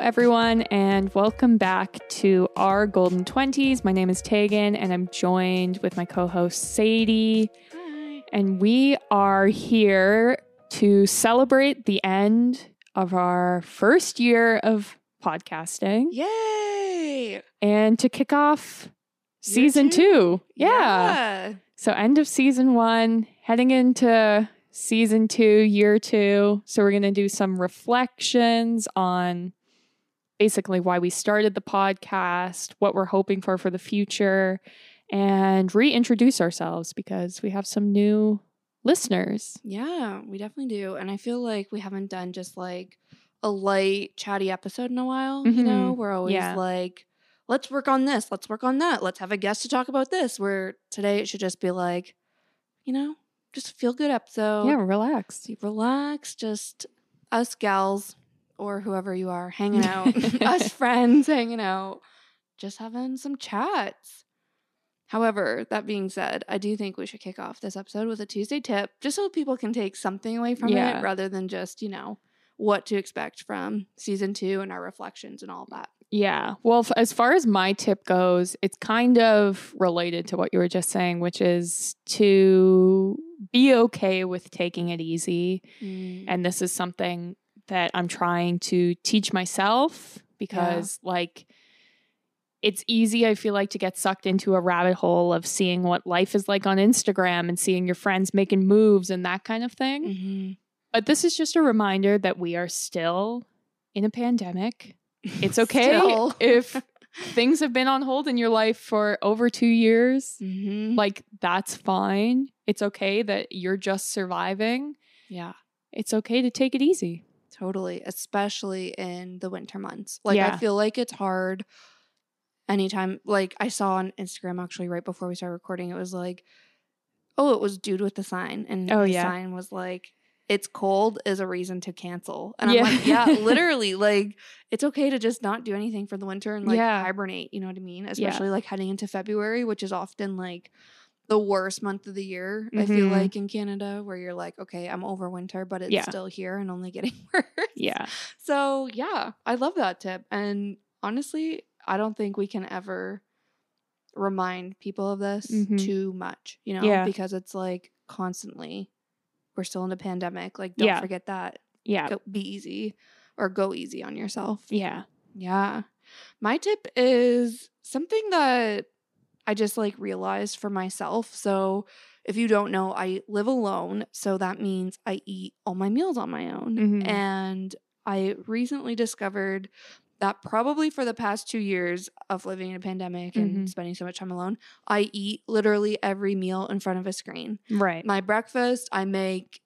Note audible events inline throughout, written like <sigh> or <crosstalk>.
everyone, and welcome back to our Golden 20s. My name is Tegan, and I'm joined with my co host, Sadie. Hi. And we are here to celebrate the end of our first year of podcasting Yay! and to kick off season two? Yeah. Yeah. So, end of season one, heading into season two, year two. So, we're going to do some reflections on basically why we started the podcast, what we're hoping for for the future, and reintroduce ourselves because we have some new listeners. Yeah, we definitely do. And I feel like we haven't done just like a light, chatty episode in a while. You know, Mhm. we're always Yeah. like, let's work on this, let's work on that, let's have a guest to talk about this. Where today it should just be like, you know, just feel good episode. yeah, relax. relax, just us gals or whoever you are hanging out, <laughs> us friends hanging out, just having some chats. However, that being said, I do think we should kick off this episode with a Tuesday tip just so people can take something away from Yeah. it rather than just, you know, what to expect from season two and our reflections and all that. Yeah. Well, f- as far as my tip goes, it's kind of related to what you were just saying, which is to be okay with taking it easy. Mm. And this is something that I'm trying to teach myself because, like, it's easy, I feel like, to get sucked into a rabbit hole of seeing what life is like on Instagram and seeing your friends making moves and that kind of thing. Mhm. But this is just a reminder that we are still in a pandemic. <laughs> It's okay if <laughs> things have been on hold in your life for over two years. Mhm. Like, that's fine. It's okay that you're just surviving. Yeah. It's okay to take it easy. Totally, especially in the winter months. Like Yeah. I feel like it's hard anytime like I saw on Instagram actually right before we started recording it was like oh, it was dude with the sign and Oh, the yeah. sign was like it's cold is a reason to cancel. And Yeah. I'm like, yeah, <laughs> literally like it's okay to just not do anything for the winter and like Yeah. hibernate, you know what I mean? Especially like heading into February, which is often like the worst month of the year, I feel Mhm. like in Canada, where you're like, okay, I'm over winter, but it's Yeah. still here and only getting <laughs> worse. Yeah. So yeah, I love that tip. And honestly, I don't think we can ever remind people of this Mhm. too much, you know, Yeah. because it's like constantly we're still in a pandemic. Like, don't Yeah. forget that. Yeah. Go, be easy or go easy on yourself. Yeah. Yeah. My tip is something that I just like realized for myself. So, if you don't know, I live alone. So that means I eat all my meals on my own. Mhm. And I recently discovered that probably for the past two years of living in a pandemic and Mhm. spending so much time alone, I eat literally every meal in front of a screen. Right. My breakfast, I make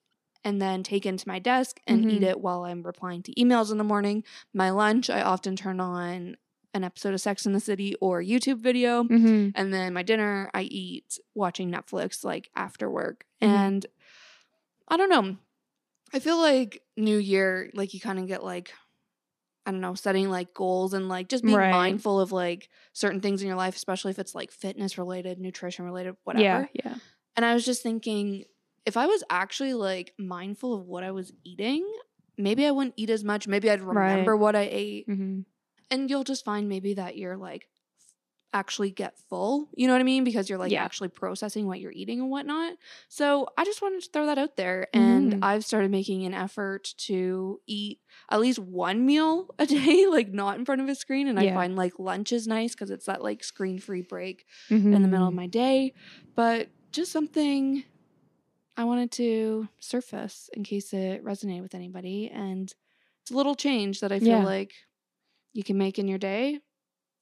and then take into my desk and eat Mhm. it while I'm replying to emails in the morning. My lunch, I often turn on an episode of Sex in the City or YouTube video. hmm And then my dinner, I eat watching Netflix like after work. Mhm. And I don't know. I feel like New Year, like you kind of get like, I don't know, setting like goals and like just being Right. mindful of like certain things in your life, especially if it's like fitness related, nutrition related, whatever. Yeah. Yeah. And I was just thinking, if I was actually like mindful of what I was eating, maybe I wouldn't eat as much. Maybe I'd Right. remember what I ate. hmm And you'll just find maybe that you're like actually get full. You know what I mean? Because you're like Yeah. actually processing what you're eating and whatnot. So I just wanted to throw that out there. And Mhm. I've started making an effort to eat at least one meal a <laughs> day, like not in front of a screen. And I find like lunch is nice because it's that like screen free break Mm-hmm. in the middle of my day, but just something I wanted to surface in case it resonated with anybody. And it's a little change that I feel Yeah. like you can make in your day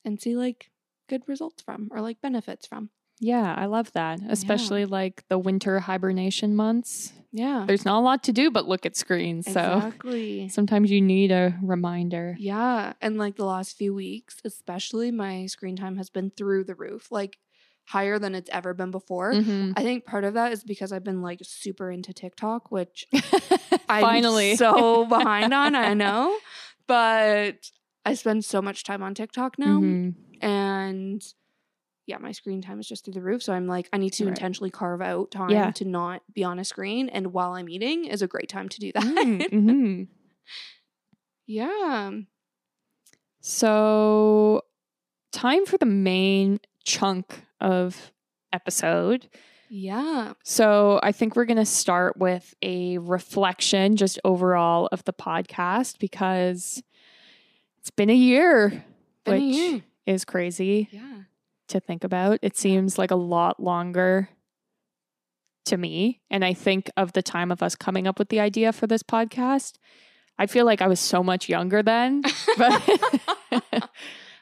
and see like good results from or like benefits from. Yeah, I love that. Especially like the winter hibernation months. Yeah. There's not a lot to do but look at screens. So Exactly. sometimes you need a reminder. Yeah. And like the last few weeks, especially my screen time has been through the roof, like higher than it's ever been before. Mhm. I think part of that is because I've been like super into TikTok, which <laughs> I'm Finally. so <laughs> behind on, I know. But I spend so much time on TikTok now. Mhm. And yeah, my screen time is just through the roof. So I'm like, I need to Right. intentionally carve out time Yeah. to not be on a screen. And while I'm eating is a great time to do that. Mm, <laughs> mhm. yeah. So, time for the main chunk of episode. Yeah. So, I think we're going to start with a reflection just overall of the podcast because it's been a year, Been a which year. is crazy Yeah. to think about. It seems like a lot longer to me. And I think of the time of us coming up with the idea for this podcast. I feel like I was so much younger then, <laughs> but <laughs>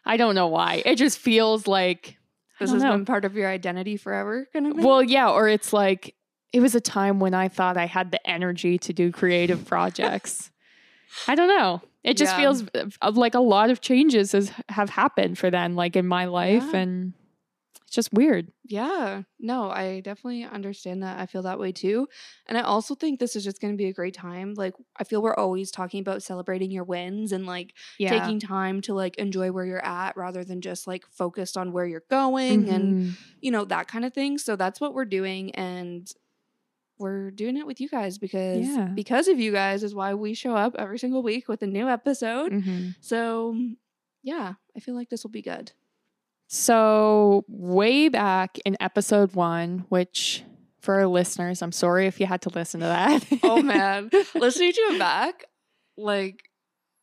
I don't know why. It just feels like this has know. been part of your identity forever, kind of. Well, yeah, or it's like it was a time when I thought I had the energy to do creative projects. <laughs> I don't know. It just Yeah. feels like a lot of changes has, have happened for them, like in my life, Yeah. and it's just weird. Yeah, no, I definitely understand that. I feel that way too. And I also think this is just going to be a great time. Like, I feel we're always talking about celebrating your wins and like Yeah, taking time to like enjoy where you're at rather than just like focused on where you're going and, Mhm. you know, that kind of thing. So that's what we're doing. And we're doing it with you guys because Yeah. because of you guys is why we show up every single week with a new episode. Mhm. So yeah, I feel like this will be good. So, way back in episode one, which for our listeners, I'm sorry if you had to listen to that. <laughs> Oh man, <laughs> listening to it back, like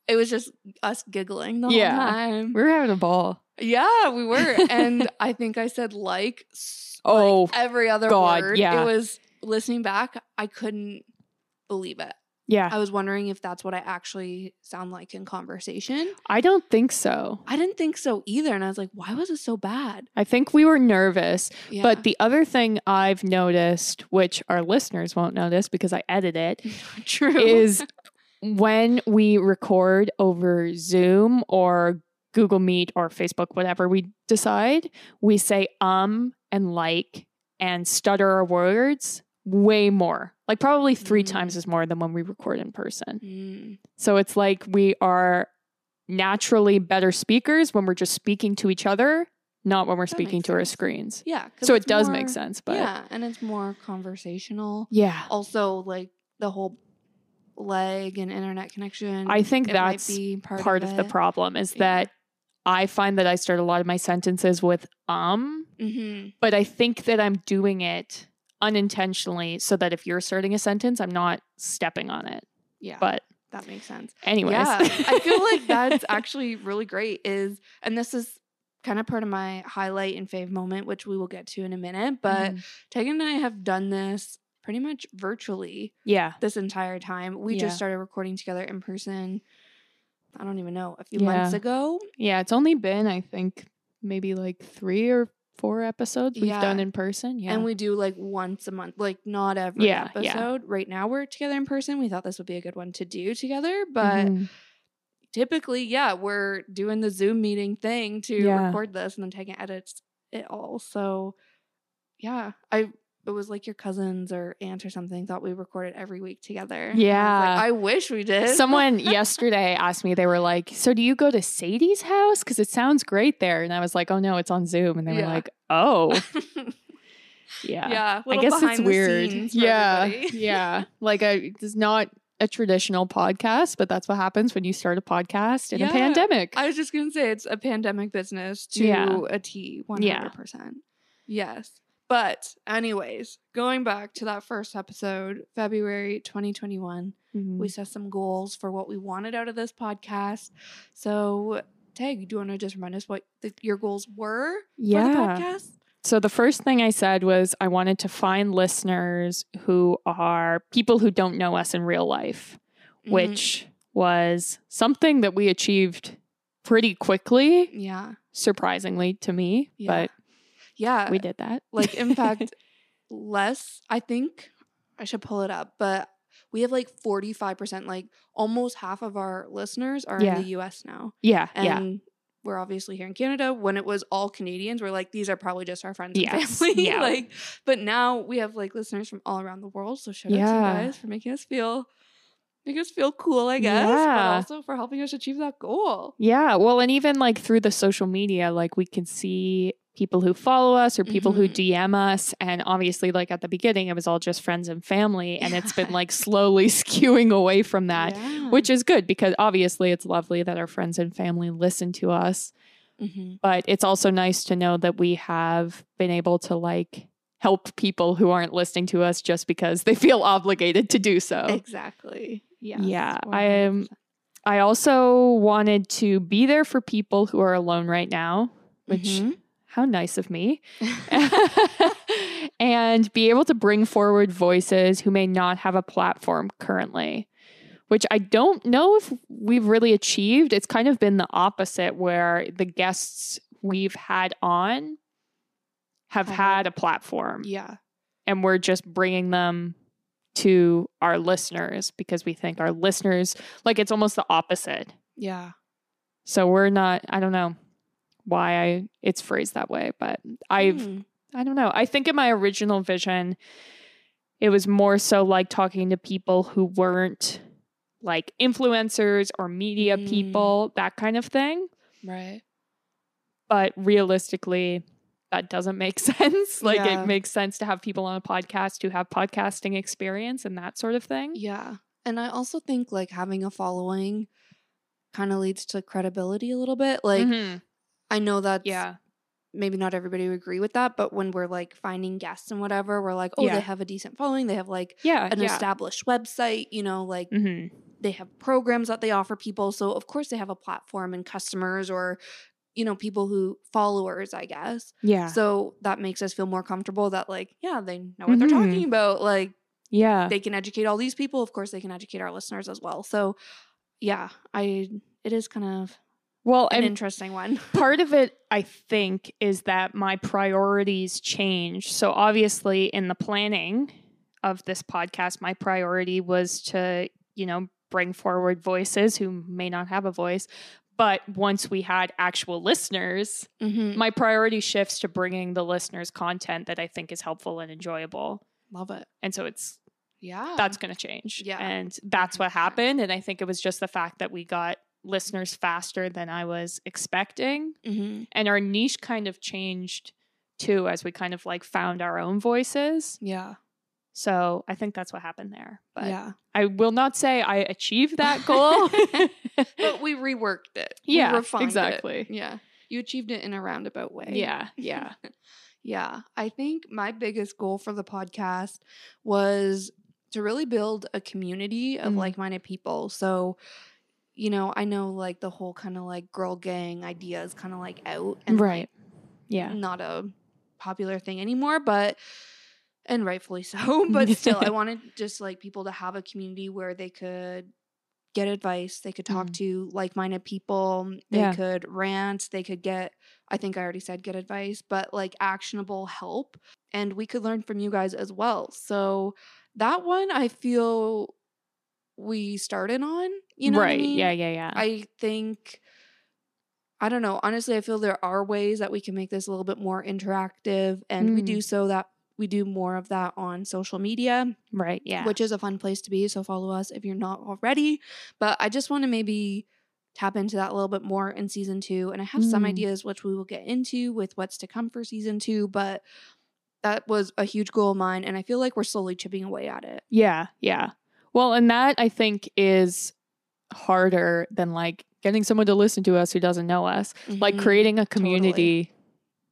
it was just us giggling the Yeah. whole time. we were having a ball. Yeah, we were, and <laughs> I think I said like Oh, every other God, word. yeah. It was listening back. I couldn't believe it. yeah. I was wondering if that's what I actually sound like in conversation. I don't think so. I didn't think so either, and I was like, why was it so bad? I think we were nervous. Yeah. But the other thing I've noticed, which our listeners won't notice because I edit it, <laughs> true is <laughs> when we record over Zoom or Google Meet or Facebook, whatever we decide, we say um and like and stutter our words way more. Like probably three Mm. times as more than when we record in person. Mm, So it's like we are naturally better speakers when we're just speaking to each other, not when we're That speaking to our screens. Yeah. So it does more- make sense, but yeah, and it's more conversational. yeah. also like the whole leg and internet connection. I think that's part, part of, of the problem is Yeah. that I find that I start a lot of my sentences with um, Mm-hmm. but I think that I'm doing it unintentionally so that if you're starting a sentence, I'm not stepping on it. Yeah, But that makes sense. anyways, Yeah, I feel like <laughs> that's actually really great. Is and this is kind of part of my highlight and fave moment, which we will get to in a minute. But Mhm. Tegan and I have done this pretty much virtually yeah, this entire time. We Yeah. just started recording together in person. I don't even know a few Yeah. months ago. yeah, it's only been I think maybe like three or four episodes we've Yeah. done in person. Yeah, And we do like once a month, like not every Yeah, yeah. episode. Right now we're together in person. We thought this would be a good one to do together, but Mhm. typically, yeah, we're doing the Zoom meeting thing to Yeah. record this and then taking edits it all. So yeah, I it was like your cousins or aunt or something thought we recorded every week together. And I like, Yeah. I wish we did. Someone <laughs> yesterday asked me, they were like, So do you go to Sadie's house? Because it sounds great there. And I was like, Oh no, it's on Zoom. And they were Yeah. like, Oh, <laughs> yeah. yeah, I guess it's weird. Yeah. <laughs> yeah. Like a it's not a traditional podcast, but that's what happens when you start a podcast in Yeah. a pandemic. I was just gonna say it's a pandemic business to Yeah. a T, one Yeah. hundred percent. Yes, but anyways, going back to that first episode, February twenty twenty one, Mhm. we set some goals for what we wanted out of this podcast. So, Tag, do you want to just remind us what the, your goals were for the yeah. podcast? So the first thing I said was I wanted to find listeners who are people who don't know us in real life, Mhm. which was something that we achieved pretty quickly, yeah, surprisingly to me, Yeah. but yeah, we did that. like in <laughs> fact less i think i should pull it up but we have like 45% like almost half of our listeners are Yeah. in the us now yeah, and yeah. we're obviously here in canada when it was all canadians we're like these are probably just our friends and Yes, family <laughs> yeah. like but now we have like listeners from all around the world so shout out to you guys for making us feel make us feel cool i guess but Yeah. also for helping us achieve that goal Yeah. Well, and even like through the social media, like we can see people who follow us or people who Mhm. DM us. And obviously, like at the beginning, it was all just friends and family. And it's been like <laughs> slowly <laughs> skewing away from that, Yeah. which is good because obviously it's lovely that our friends and family listen to us. Mhm. But it's also nice to know that we have been able to like help people who aren't listening to us just because they feel obligated to do so. exactly. Yes, Yeah, I am- I also wanted to be there for people who are alone right now, which Mhm. How nice of me. <laughs> <laughs> and be able to bring forward voices who may not have a platform currently, which I don't know if we've really achieved. It's kind of been the opposite, where the guests we've had on have a- had a platform yeah. and we're just bringing them to our listeners because we think our listeners like it's almost the opposite. Yeah. So we're not I don't know why I it's phrased that way, but I've Mm. I don't know. I think in my original vision it was more so like talking to people who weren't like influencers or media Mm. people, that kind of thing. Right. But realistically, that doesn't make <laughs> sense. like Yeah. it makes sense to have people on a podcast who have podcasting experience and that sort of thing. Yeah. And I also think like having a following kind of leads to credibility a little bit. Like Mhm. I know that yeah. maybe not everybody would agree with that, but when we're like finding guests and whatever, we're like, oh, Yeah. they have a decent following. They have like Yeah. an yeah. established website, you know, like hmm they have programs that they offer people. So of course they have a platform and customers or you know people who followers, I guess. Yeah. So that makes us feel more comfortable that like yeah, they know what they're Mhm. talking about. Like yeah. they can educate all these people. Of course they can educate our listeners as well. So yeah, I it is kind of well, an interesting one. <laughs> part of it, I think, is that my priorities change. So obviously, in the planning of this podcast, my priority was to, you know, bring forward voices who may not have a voice. But once we had actual listeners, mm-hmm. my priority shifts to bringing the listeners content that I think is helpful and enjoyable. Love it. And so it's Yeah. that's going to change. Yeah. And that's what happened. And I think it was just the fact that we got listeners faster than I was expecting. mm-hmm. And our niche kind of changed too as we kind of like found our own voices. Yeah. So I think that's what happened there. But yeah. I will not say I achieved that goal. <laughs> <laughs> But we reworked it. We Yeah, refined it. exactly. Yeah. You achieved it in a roundabout way. yeah. <laughs> Yeah. Yeah. I think my biggest goal for the podcast was to really build a community of Mm. like minded people. So, you know, I know like the whole kind of like girl gang idea is kind of like out and like, right. Yeah. not a popular thing anymore, but and rightfully <laughs> so. <laughs> But still, I wanted just like people to have a community where they could get advice, they could talk Mm. to like-minded people, they Yeah. could rant, they could get I think I already said get advice, but like actionable help and we could learn from you guys as well. So that one I feel we started on, you know what I right. mean? Yeah. Yeah. Yeah. I think I don't know. Honestly, I feel there are ways that we can make this a little bit more interactive and we Mm. do so that we do more of that on social media, right. Yeah. which is a fun place to be. So follow us if you're not already. But I just want to maybe tap into that a little bit more in season 2 and I have some Mm. ideas which we will get into with what's to come for season 2, but that was a huge goal of mine and I feel like we're slowly chipping away at it. Yeah, yeah. Well, and that I think is harder than like getting someone to listen to us who doesn't know us. Like Mhm. creating a Totally. community,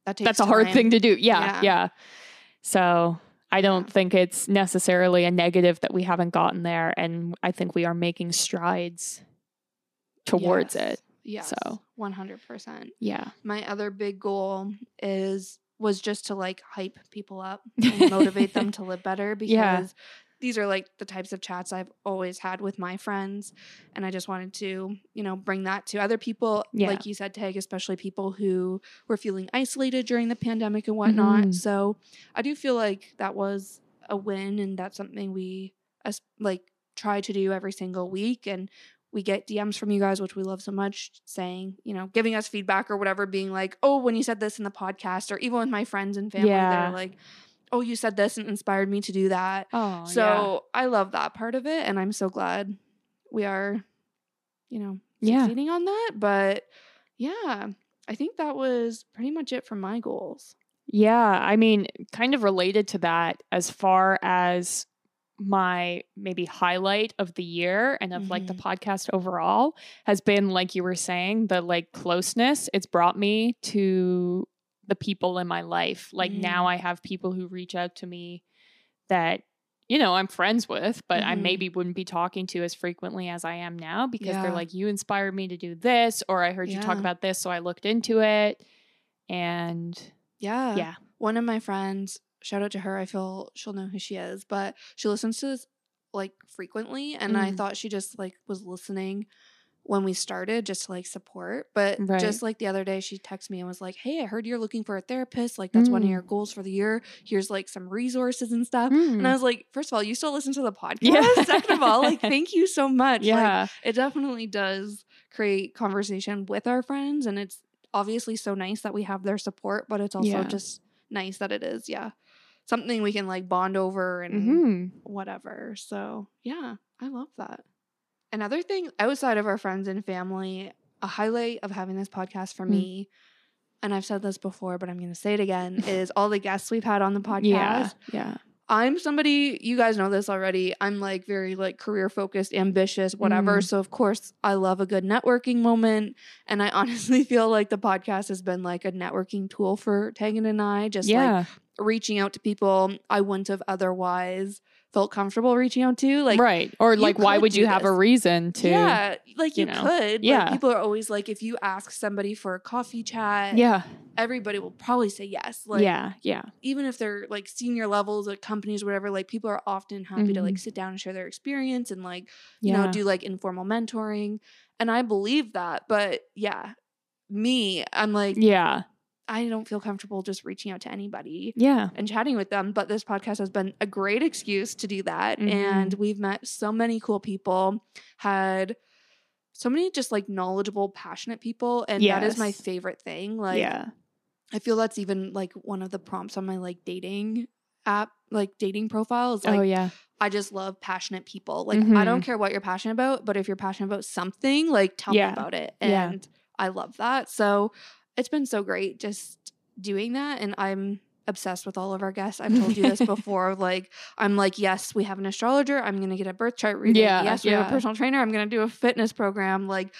that takes that's a hard thing to do. Yeah, Yeah. yeah. So I don't Yeah. think it's necessarily a negative that we haven't gotten there. And I think we are making strides towards Yes. it. Yeah. So. 100%. Yeah. my other big goal is was just to like hype people up <laughs> and motivate them to live better because Yeah. These are like the types of chats I've always had with my friends and I just wanted to, you know, bring that to other people Yeah. like you said Tag especially people who were feeling isolated during the pandemic and whatnot. Mhm. So, I do feel like that was a win and that's something we like try to do every single week and we get DMs from you guys, which we love so much, saying, you know, giving us feedback or whatever, being like, oh, when you said this in the podcast, or even with my friends and family, Yeah. they're like, oh, you said this and inspired me to do that. Oh, so I love that part of it. And I'm so glad we are, you know, Yeah. succeeding on that. But yeah, I think that was pretty much it for my goals. Yeah, I mean, kind of related to that as far as my maybe highlight of the year and of like the Mm-hmm. podcast overall has been like you were saying the like closeness it's brought me to the people in my life like Mm. now i have people who reach out to me that you know i'm friends with but i Mhm. maybe wouldn't be talking to as frequently as i am now because Yeah. they're like you inspired me to do this or i heard you talk about this so i looked into it and Yeah. yeah One of my friends, shout out to her. I feel she'll know who she is, but she listens to this like frequently. And I Mm. thought she just like was listening when we started just to like support. But Right. just like the other day, she texted me and was like, Hey, I heard you're looking for a therapist. Like, that's one of Mm. your goals for the year. Here's like some resources and stuff. And Mm. I was like, First of all, you still listen to the podcast. Yeah. Second of all, like, <laughs> thank you so much. Like, yeah it definitely does create conversation with our friends and it's obviously so nice that we have their support but it's also Yeah. just nice that it is yeah something we can like bond over and Mhm. whatever so yeah i love that another thing outside of our friends and family a highlight of having this podcast for Mm. me and i've said this before but i'm going to say it again <laughs> is all the guests we've had on the podcast yeah yeah I'm somebody you guys know this already. I'm like very like career focused, ambitious, whatever. Mm. So of course, I love a good networking moment, and I <laughs> honestly feel like the podcast has been like a networking tool for Tegan and I. Just like reaching out to people I wouldn't have otherwise felt comfortable reaching out to. Like right or like why would you have a reason to yeah, like you you, know, could. yeah. Like, people are always like, if you ask somebody for a coffee chat, yeah everybody will probably say yes. Like, yeah yeah even if they're like senior levels at companies or whatever, like people are often happy to like sit down and share their experience and like, you Mm-hmm. yeah know, do like informal mentoring. And I believe that. But yeah, me, I'm like, yeah I don't feel comfortable just reaching out to anybody yeah and chatting with them. But this podcast has been a great excuse to do that. Mhm. And we've met so many cool people, had so many just like knowledgeable, passionate people. And that is my favorite thing. Like, yeah I feel that's even like one of the prompts on my like dating app, like dating profiles. like oh yeah I just love passionate people. Like I don't Mhm. care what you're passionate about, but if you're passionate about something, like tell Yeah. me about it. Yeah. And I love that. So it's been so great just doing that. And I'm obsessed with all of our guests. I've told you this <laughs> before. Like I'm like, yes, we have an astrologer. I'm gonna get a birth chart reading. Yeah, Yes, we have a personal trainer. I'm gonna do a fitness program. Like,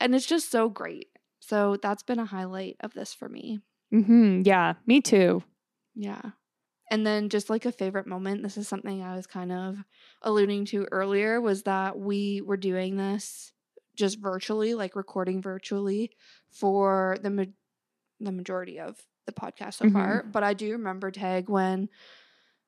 and it's just so great. So that's been a highlight of this for me. Mm-hmm. yeah me too Yeah. And then just like a favorite moment, this is something I was kind of alluding to earlier was that we were doing this just virtually, like recording virtually for the ma- the majority of the podcast so Mhm. far. But I do remember Tag when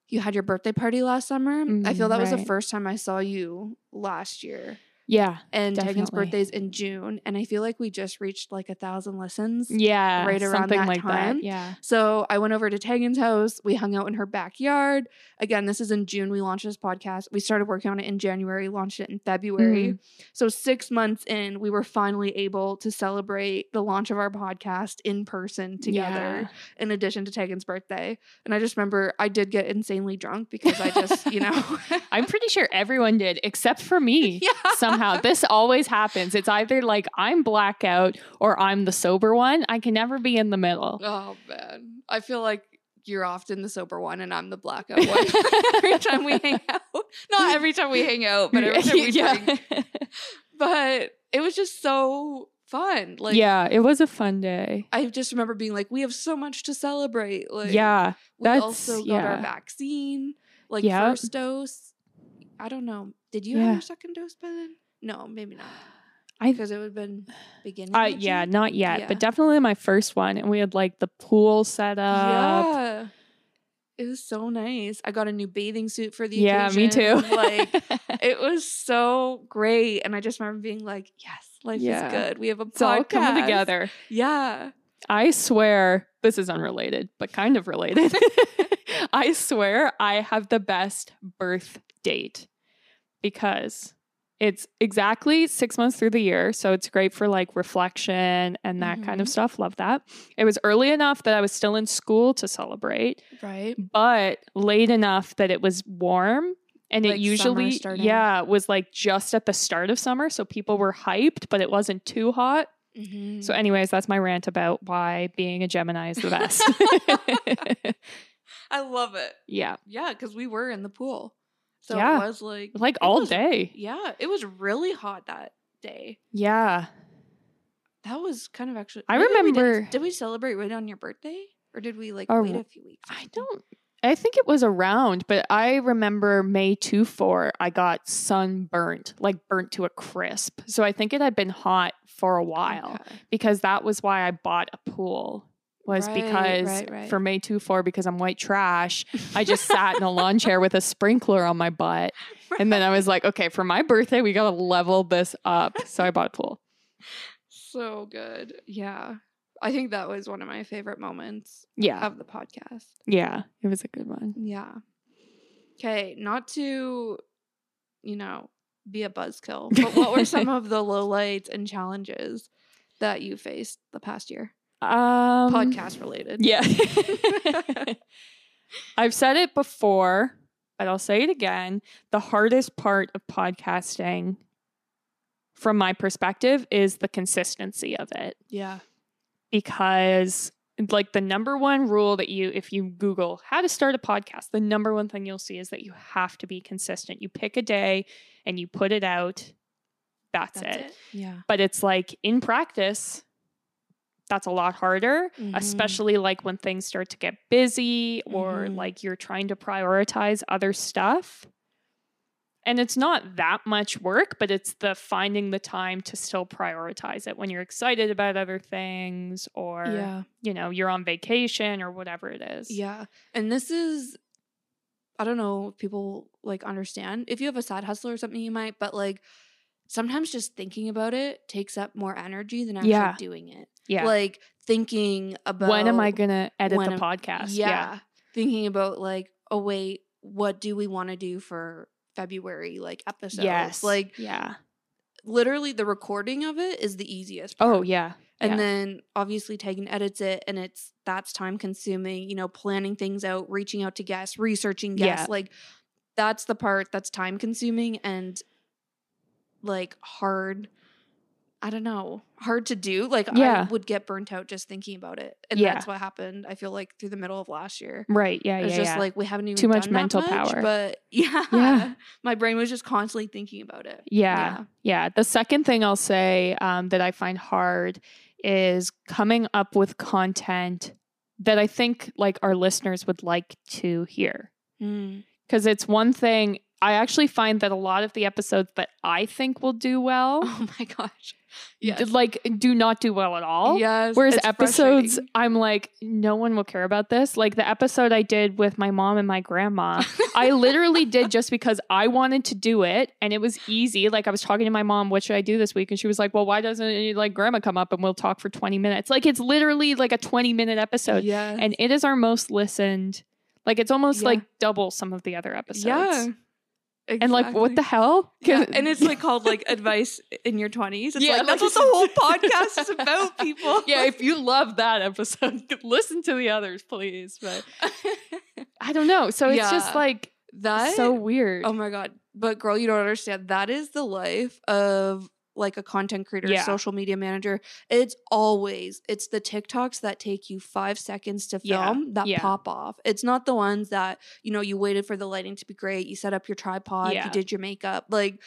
you had your birthday party last summer. I feel Mhm, that was the first time I saw you last year. Yeah And Tegan's Definitely. birthday's in June, and I feel like we just reached like a thousand listens. yeah right around something that like time. that yeah So I went over to Tegan's house. We hung out in her backyard. Again, this is in June. We launched this podcast. We started working on it in January, launched it in February. Mm. So six months in, we were finally able to celebrate the launch of our podcast in person together, Yeah. in addition to Tegan's birthday. And I just remember I did get insanely drunk because I just, you know. <laughs> i'm pretty sure everyone did except for me <laughs> yeah. somehow this always happens it's either like i'm blackout or i'm the sober one i can never be in the middle Oh, man. I feel like you're often the sober one and I'm the blackout one <laughs> every time we hang out. Not every time we hang out, but every time we drink. But it was just so fun. Like, yeah it was a fun day I just remember being like, we have so much to celebrate. Like, yeah we that's- also got our vaccine, like Yep. first dose. I don't know. Did you have your second dose by then? No, maybe not. I- because it would have been beginning. uh, yeah not yet Yeah. but definitely my first one and we had like the pool set up Yeah. It was so nice. I got a new bathing suit for the yeah me too. Like <laughs> it was so great. And I just remember being like, yes, life Yeah. is good. We have a it's all coming podcast." together Yeah. I swear, this is unrelated, but kind of related. <laughs> I swear I have the best birth date because it's exactly six months through the year. So it's great for like reflection and that kind of Mhm. stuff. Love that. It was early enough that I was still in school to celebrate, Right. but late enough that it was warm. And Like it usually, yeah, was like just at the start of summer. So people were hyped, but it wasn't too hot. Mhm. So, anyways, that's my rant about why being a Gemini is the best. <laughs> <laughs> I love it. yeah. Yeah, because we were in the pool. So Yeah. it was like Like all was- day. Yeah, it was really hot that day. Yeah. That was kind of actually. I maybe we remember- Did we celebrate right on your birthday, or did we like wait a few weeks? I don't. I think it was around, but I remember May 2 4, I got sunburnt, like burnt to a crisp. So I think it had been hot for a while Okay. because that was why I bought a pool. Was Right, because right, right. for May 2 4, because I'm white trash, I just sat in a lawn chair with a sprinkler on my butt. <laughs> And then I was like, okay, for my birthday, we got to level this up. So I bought a pool. so good. Yeah, I think that was one of my favorite moments Yeah. of the podcast. Yeah. It was a good one. Yeah. Okay, not to, you know, be a buzzkill, but what were some <laughs> of the lowlights and challenges that you faced the past year? Um, Podcast related. Yeah. <laughs> I've said it before, but I'll say it again. The hardest part of podcasting, from my perspective, is the consistency of it. Yeah. Because, like, the number one rule that you, if you Google how to start a podcast, the number one thing you'll see is that you have to be consistent. You pick a day and you put it out. That's, it. Yeah. But it's like in practice, that's a lot harder Mhm. especially like when things start to get busy or Mhm. like you're trying to prioritize other stuff. And it's not that much work, but it's the finding the time to still prioritize it when you're excited about other things or Yeah. you know, you're on vacation or whatever it is. Yeah. And this is I don't know if people like understand. If you have a side hustle or something you might, but like sometimes just thinking about it takes up more energy than actually Yeah. doing it. Yeah. Like thinking about when am I going to edit the am- podcast? yeah, Thinking about like, oh wait, what do we want to do for February like episodes? Yes. Like yeah. literally the recording of it is the easiest oh, part. Oh, yeah. And yeah. then obviously Tegan edits it and it's that's time consuming, you know, planning things out, reaching out to guests, researching guests. Yeah. Like that's the part that's time consuming and like hard. I don't know, hard to do. Like Yeah. I would get burnt out just thinking about it. And Yeah. that's what happened, I feel like, through the middle of last year. Right. Yeah. It's yeah. just yeah. like we haven't even Too much mental much, power. But <laughs> yeah, Yeah. my brain was just constantly thinking about it. Yeah. Yeah. The second thing I'll say um, that I find hard is coming up with content that I think like our listeners would like to hear. Mm. Because it's one thing, I actually find that a lot of the episodes that I think will do well, <laughs> Oh my gosh. Yes. like do not do well at all. Yes. Whereas episodes. I'm like, no one will care about this. Like the episode I did with my mom and my grandma, I <laughs> literally did just because I wanted to do it and it was easy. Like I was talking to my mom, what should I do this week? And she was like, well, why doesn't like grandma come up and we'll talk for 20 minutes? Like it's literally like a 20 minute episode. Yes. And it is our most listened. Like it's almost Yeah. like double some of the other episodes. Yeah. And like, what the hell? Yeah, and it's like called like <laughs> advice in your twenties. It's Yeah, like that's like- what the whole podcast is <laughs> about, people. yeah, if you <laughs> love that episode, listen to the others, please. But I don't know. So it's just like that so weird. Oh my god. But girl, you don't understand. That is the life of like a content creator, Yeah. social media manager. It's always it's the TikToks that take you 5 seconds to Yeah, film that yeah. pop off. It's not the ones that, you know, you waited for the lighting to be great, you set up your tripod, Yeah. you did your makeup. Like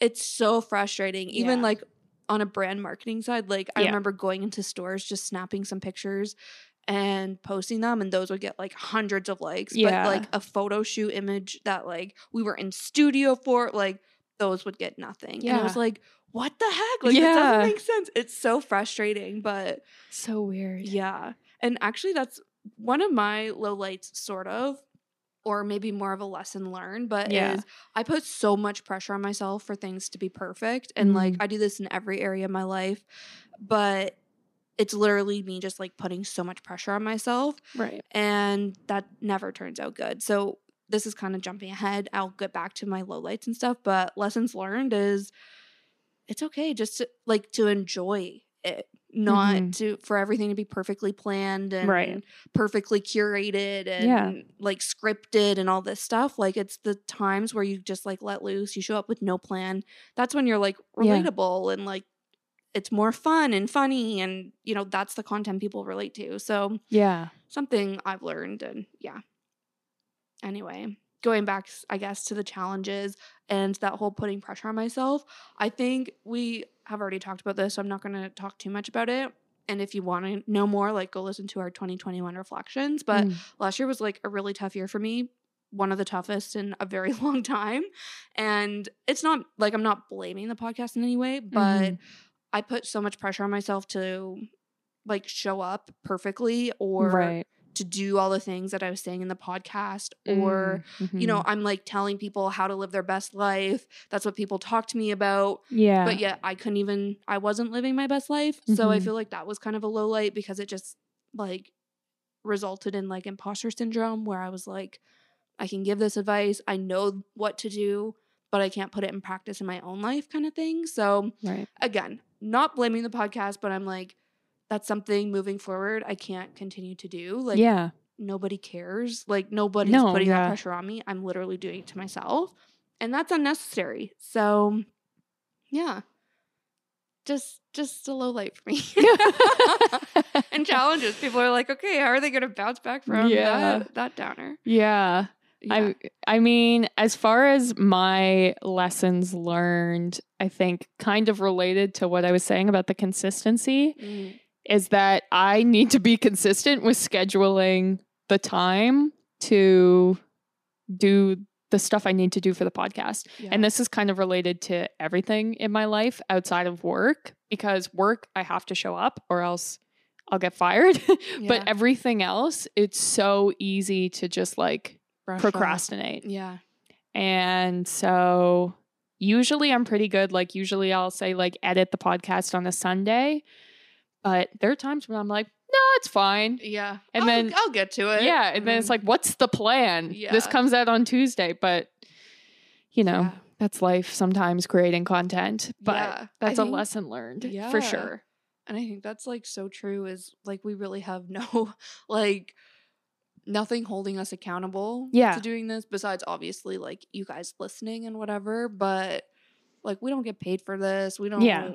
it's so frustrating. Even Yeah. like on a brand marketing side, like I remember going into stores just snapping some pictures and posting them and those would get like hundreds of likes Yeah. but like a photo shoot image that like we were in studio for like those would get nothing and i was like what the heck like it Yeah. doesn't make sense it's so frustrating but so weird. yeah and actually that's one of my low lights sort of or maybe more of a lesson learned but Yeah. is i put so much pressure on myself for things to be perfect and like Mm. i do this in every area of my life but it's literally me just like putting so much pressure on myself Right. and that never turns out good. So this is kind of jumping ahead. I'll get back to my lowlights and stuff, but lessons learned is it's okay just to like to enjoy it, not Mhm. to for everything to be perfectly planned and Right. perfectly curated and Yeah. like scripted and all this stuff. Like it's the times where you just like let loose, you show up with no plan. That's when you're like Yeah. relatable and like it's more fun and funny and you know that's the content people relate to so Yeah. something i've learned and yeah anyway going back I guess to the challenges and that whole putting pressure on myself i think we have already talked about this so i'm not going to talk too much about it and if you want to know more like go listen to our 2021 reflections but Mm. last year was like a really tough year for me one of the toughest in a very <laughs> long time and it's not like i'm not blaming the podcast in any way but Mhm. i put so much pressure on myself to like show up perfectly or right. To do all the things that i was saying in the podcast or Mm, you know mhm. i'm like telling people how to live their best life that's what people talk to me about yeah. but yet I couldn't even I wasn't living my best life. So I Mhm. feel like that was kind of a low light because it just like resulted in like imposter syndrome where I was like I can give this advice, I know what to do, but I can't put it in practice in my own life kind of thing. So right. again, not blaming the podcast, but I'm like that's something moving forward I can't continue to do. Like yeah. nobody cares. Like nobody's No, putting yeah. that pressure on me. I'm literally doing it to myself. And that's unnecessary. So yeah. Just just a low light for me. <laughs> and <laughs> challenges. People are like, okay, how are they gonna bounce back from Yeah. that, that downer? yeah. Yeah. I I mean, as far as my lessons learned, I think kind of related to what I was saying about the consistency Mm, is that I need to be consistent with scheduling the time to do the stuff I need to do for the podcast. yeah. And this is kind of related to everything in my life outside of work because work, I have to show up or else I'll get fired. <laughs> Yeah. but everything else, it's so easy to just like Brush off. procrastinate. Yeah. And so usually I'm pretty good. Like, usually I'll say, like, edit the podcast on a Sunday. But there are times when I'm like, no, it's fine. Yeah. And I'll, then- I'll get to it. Yeah. And then it's mm-hmm. like, what's the plan? This comes out on Tuesday. But, you know, Yeah. that's life sometimes creating content. But Yeah. That's a think- lesson learned Yeah. for sure. And I think that's like so true is like we really have no <laughs> like nothing holding us accountable Yeah. to doing this besides obviously like you guys listening and whatever, but like we don't get paid for this. We don't Yeah.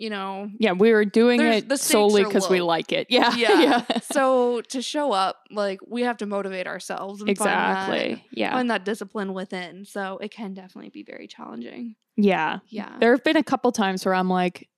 You know. Yeah. We were doing it solely because we like it. <laughs> Yeah. Yeah. so to show up, like we have to motivate ourselves and find that, exactly. Yeah. find that discipline within. So it can definitely be very challenging. Yeah. Yeah. There have been a couple times where I'm like,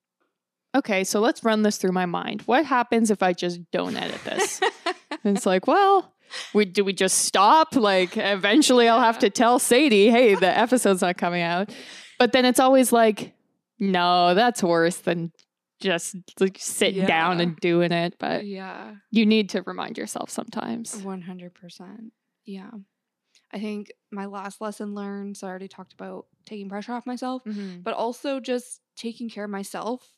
okay, so let's run this through my mind. What happens if I just don't edit this? <laughs> and it's like, well, we do we just stop? Like eventually I'll have to tell Sadie, hey, the episode's not coming out. But then it's always like, no, that's worse than just like sitting down and doing it. But yeah. you need to remind yourself sometimes. 100%. Yeah. I think my last lesson learned, so I already talked about taking pressure off myself, Mhm. but also just taking care of myself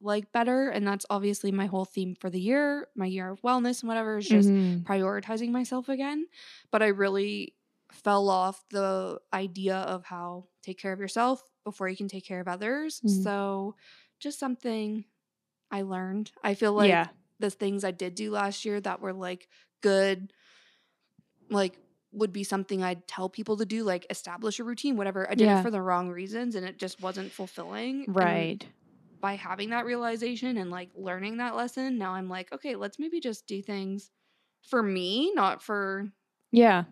like better. And that's obviously my whole theme for the year, my year of wellness and whatever, is just Mhm. prioritizing myself again. But I really fell off the idea of how take care of yourself before you can take care of others. Mhm. So just something I learned. I feel like yeah. the things I did do last year that were like good, like would be something I'd tell people to do, like establish a routine, whatever. I did Yeah. it for the wrong reasons and it just wasn't fulfilling. And Right. by having that realization and like learning that lesson, now I'm like, okay, let's maybe just do things for me, not for Yeah.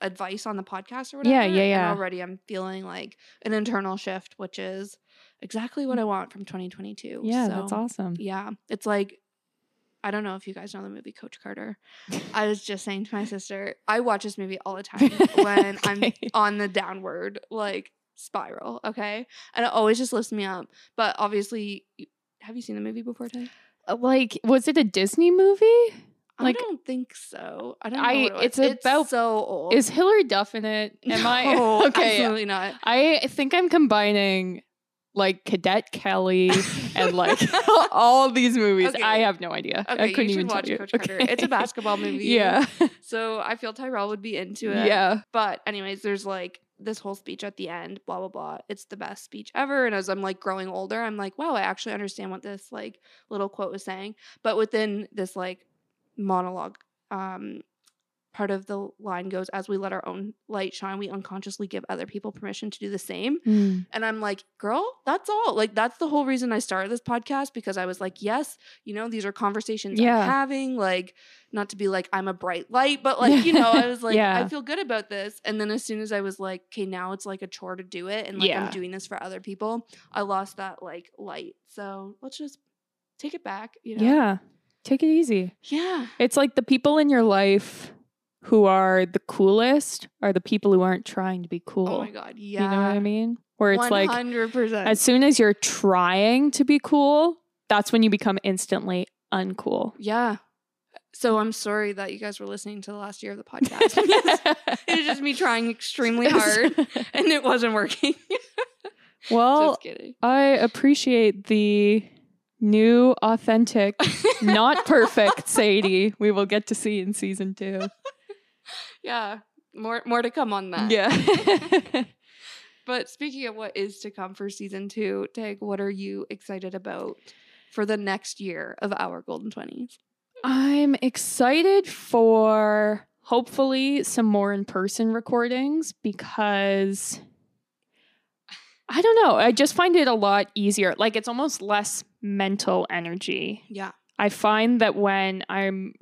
Advice on the podcast or Yeah, whatever. yeah, And yeah. already I'm feeling like an internal shift, which is exactly what I want from 2022. Yeah, that's So, awesome. Yeah. It's like I don't know if you guys know the movie Coach Carter. I was just saying to my sister, I watch this movie all the time when <laughs> I'm on the downward like spiral, okay? And it always just lifts me up. But obviously, have you seen the movie before, Tay? Uh, Like, was it a Disney movie? Like, I don't think so. I don't know. I- it was. it's about- so old. Is Hilary Duff in it? Am no, I <laughs> okay? Absolutely not. I think I'm combining like Cadet Kelly and like <laughs> <laughs> all these movies. Okay. I have no idea. I Okay, couldn't you should even watch. Coach Carter. It's a basketball movie. Yeah, So I feel Tyrell would be into it. yeah, But anyways, there's like this whole speech at the end, blah blah blah. It's the best speech ever. And as I'm like growing older, I'm like, wow, I actually understand what this like little quote was saying. But within this like monologue um part of the line goes, as we let our own light shine, we unconsciously give other people permission to do the same. Mm. And I'm like, girl, that's all. Like, that's the whole reason I started this podcast because I was like, yes, you know, these are conversations Yeah. I'm having. Like, not to be like, I'm a bright light, but like, you know, I was <laughs> like, Yeah. I feel good about this. And then as soon as I was like, okay, now it's like a chore to do it. And like, Yeah. I'm doing this for other people, I lost that like light. So let's just take it back, you know? Yeah. Take it easy. Yeah. It's like the people in your life who are the coolest are the people who aren't trying to be cool. Oh my God. Yeah. You know what I mean? Where it's like 100%. as soon as you're trying to be cool, that's when you become instantly uncool. yeah. So I'm sorry that you guys were listening to the last year of the <laughs> podcast. <laughs> it was just me trying extremely <laughs> hard and it wasn't working. well. I appreciate the new, authentic, <laughs> not perfect Sadie we will get to see in season two. <laughs> Yeah. More more to come on that. Yeah. <laughs> But speaking of what is to come for season two, Tag, what are you excited about for the next year of our Golden Twenties? I'm excited for hopefully some more in person recordings because I don't know. I just find it a lot easier. Like it's almost less mental energy. Yeah. I find that when I'm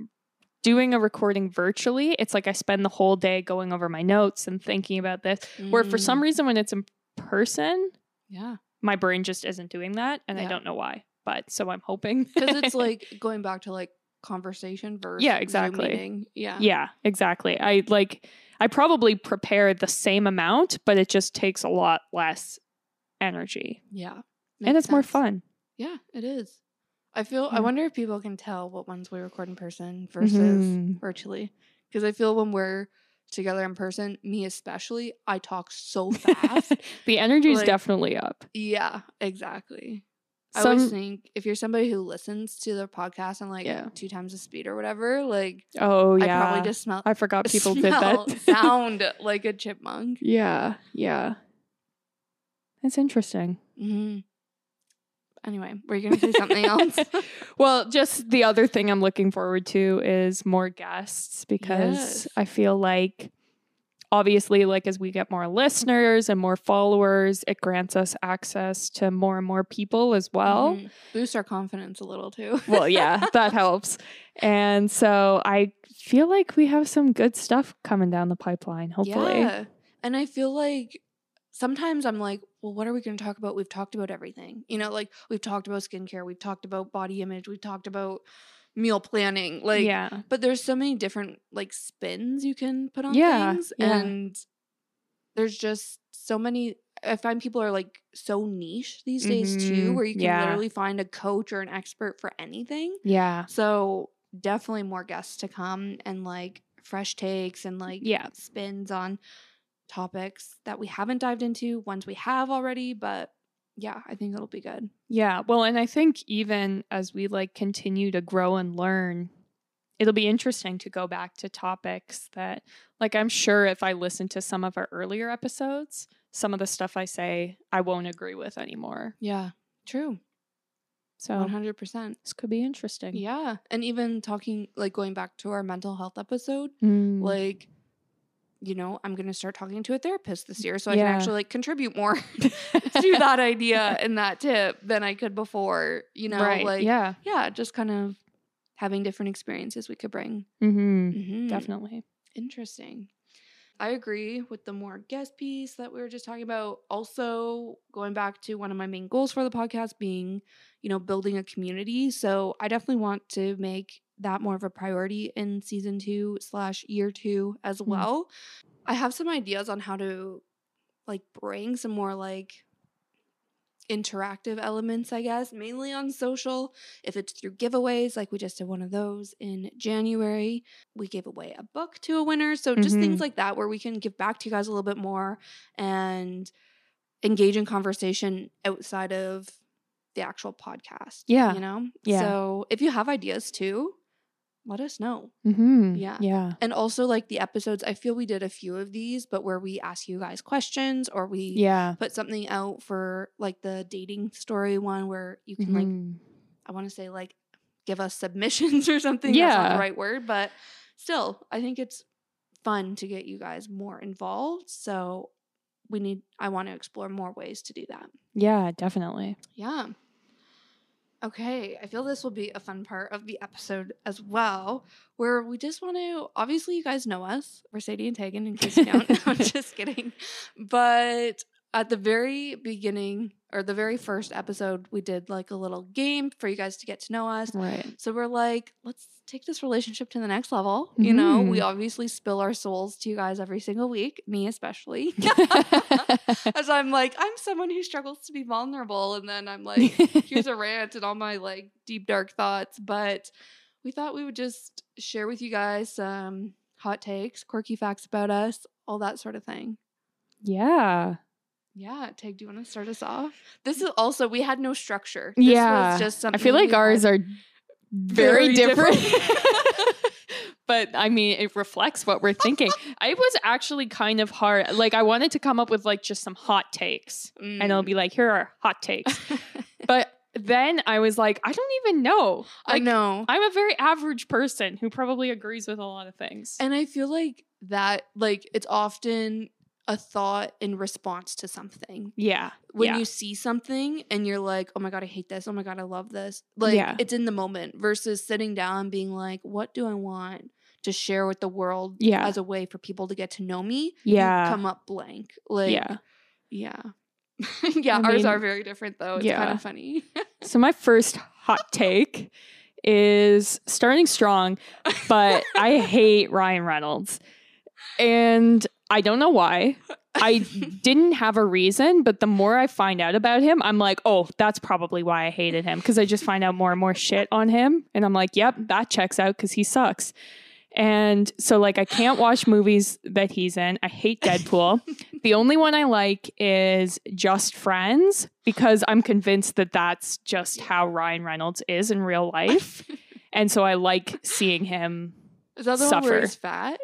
doing a recording virtually, it's like I spend the whole day going over my notes and thinking about this. Where for some reason, when it's in person, Mm, Yeah. my brain just isn't doing that. And I don't know why. But so I'm hoping. <laughs> Because it's like going back to like conversation versus Yeah, exactly. Yeah. Yeah, exactly. I like I probably prepare the same amount, but it just takes a lot less energy. Yeah. and it's more fun. Yeah, it is. I feel I wonder if people can tell what ones we record in person versus Mhm. virtually. Because I feel when we're together in person, me especially, I talk so fast. <laughs> the energy is Like- definitely up. yeah, exactly. I Some always think if you're somebody who listens to the podcast and like Yeah. two times the speed or whatever, like Oh yeah. I probably just smell I forgot people <laughs> did that. sound like a chipmunk. <laughs> yeah, yeah. It's interesting. hmm Anyway, were you gonna say something else? <laughs> Well, just the other thing I'm looking forward to is more guests because Yes. I feel like obviously like as we get more listeners and more followers, it grants us access to more and more people as well. Mhm. boost our confidence a little too. Well, yeah, <laughs> that helps. And so I feel like we have some good stuff coming down the pipeline, hopefully. Yeah. And I feel like sometimes I'm like, well, what are we going to talk about? We've talked about everything. You know, like we've talked about skincare, we've talked about body image, we've talked about meal planning. Like, yeah. but there's so many different like spins you can put on Yeah, things. yeah. And there's just so many. I find people are like so niche these days too, Mhm, where you can yeah. literally find a coach or an expert for anything. Yeah. So definitely more guests to come and like fresh takes and like Yeah. spins on topics that we haven't dived into, ones we have already, but yeah, I think it'll be good. Yeah. Well, and I think even as we like continue to grow and learn, it'll be interesting to go back to topics that like I'm sure if I listen to some of our earlier episodes, some of the stuff I say I won't agree with anymore. Yeah, true. So 100%. this could be interesting. Yeah. And even talking, like going back to our mental health episode, Mm. like, you know, I'm going to start talking to a therapist this year so I Yeah. can actually like contribute more <laughs> <laughs> to that idea and that tip than I could before, you know, right. like, yeah. yeah, just kind of having different experiences we could bring. Mm-hmm. Mhm. Definitely. Interesting. I agree with the more guest piece that we were just talking about. Also, going back to one of my main goals for the podcast being, you know, building a community. So I definitely want to make that more of a priority in season two slash year two as Mm. well. I have some ideas on how to like bring some more like interactive elements, I guess, mainly on social. If it's through giveaways, like we just did one of those in January, we gave away a book to a winner. So just things Mhm. like that where we can give back to you guys a little bit more and engage in conversation outside of the actual podcast. Yeah. You know? Yeah. So if you have ideas too, let us know. Mm-hmm. Yeah. Yeah. And also like the episodes, I feel we did a few of these, but where we ask you guys questions or we Yeah. put something out for like the dating story one where you can like Mhm. I want to say like give us submissions <laughs> or something. That's not Yeah. the right word, but still, I think it's fun to get you guys more involved. So we need I want to explore more ways to do that. Yeah, definitely. Yeah. Okay, I feel this will be a fun part of the episode as well, where we just want to. Obviously, you guys know us. We're Sadie and Tegan, in case you don't. <laughs> I'm <laughs> just kidding. But at the very beginning or the very first episode, we did like a little game for you guys to get to know us. Right. So we're like, let's take this relationship to the next level. You know, we Mhm. obviously spill our souls to you guys every single week, me especially. <laughs> <laughs> As I'm like, I'm someone who struggles to be vulnerable. And then I'm like, here's <laughs> a rant and all my like deep, dark thoughts. But we thought we would just share with you guys some hot takes, quirky facts about us, all that sort of thing. yeah. Yeah, Tag, do you want to start us off? This is also we had no structure. This Yeah. was just I feel like ours are very, Very different. different. <laughs> but I mean, it reflects what we're thinking. <laughs> It was actually kind of hard. Like, I wanted to come up with like just some hot takes, and it'll Mm. be like, here are hot takes. <laughs> but then I was like, I don't even know. I know. I'm a very average person who probably agrees with a lot of things. And I feel like that like it's often a thought in response to something. yeah. When yeah. you see something and you're like, "Oh my god, I hate this. Oh my god, I love this." Like Yeah. it's in the moment versus sitting down and being like, "What do I want to share with the world Yeah. as a way for people to get to know me?" Yeah. come up blank. Like yeah. Yeah. <laughs> yeah, I ours mean, are very different though. It's kind of funny. <laughs> So my first hot take is starting strong, but I hate Ryan Reynolds. And I don't know why. I <laughs> didn't have a reason, but the more I find out about him, I'm like, oh, that's probably why I hated him because I just find out more and more shit on him. And I'm like, yep, that checks out because he sucks. And so, like, I can't watch <laughs> movies that he's in. I hate Deadpool. the only one I like is Just Friends because I'm convinced that that's just how Ryan Reynolds is in real life. <laughs> and so I like seeing him Is that the one where Suffer. he's fat?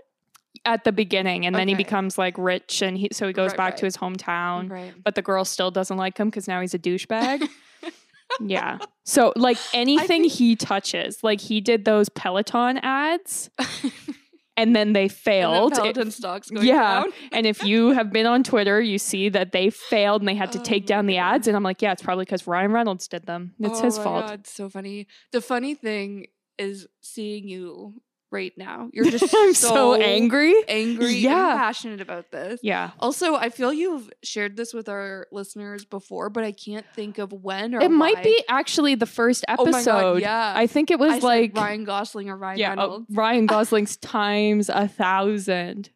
At the beginning and then he becomes like rich and he so he goes Right, back right. to his hometown Right. but the girl still doesn't like him because now he's a douchebag <laughs> yeah so like anything think- he touches like he did those peloton ads <laughs> and then they And failed Peloton stocks going yeah. down. and if you have been on twitter you see that they failed and they had to Oh take down the ads and i'm like yeah it's probably because ryan reynolds did them it's Oh his fault God, so funny. The funny thing is seeing you right now. <laughs> You're just i'm so, angry angry, Yeah. passionate about this. yeah Also, I feel you've shared this with our listeners before, but I can't think of when or it might be actually the first Oh episode God, yeah. i think it was I like Ryan Gosling or Ryan yeah, oh, Reynolds. Ryan <laughs> Gosling's times a thousand.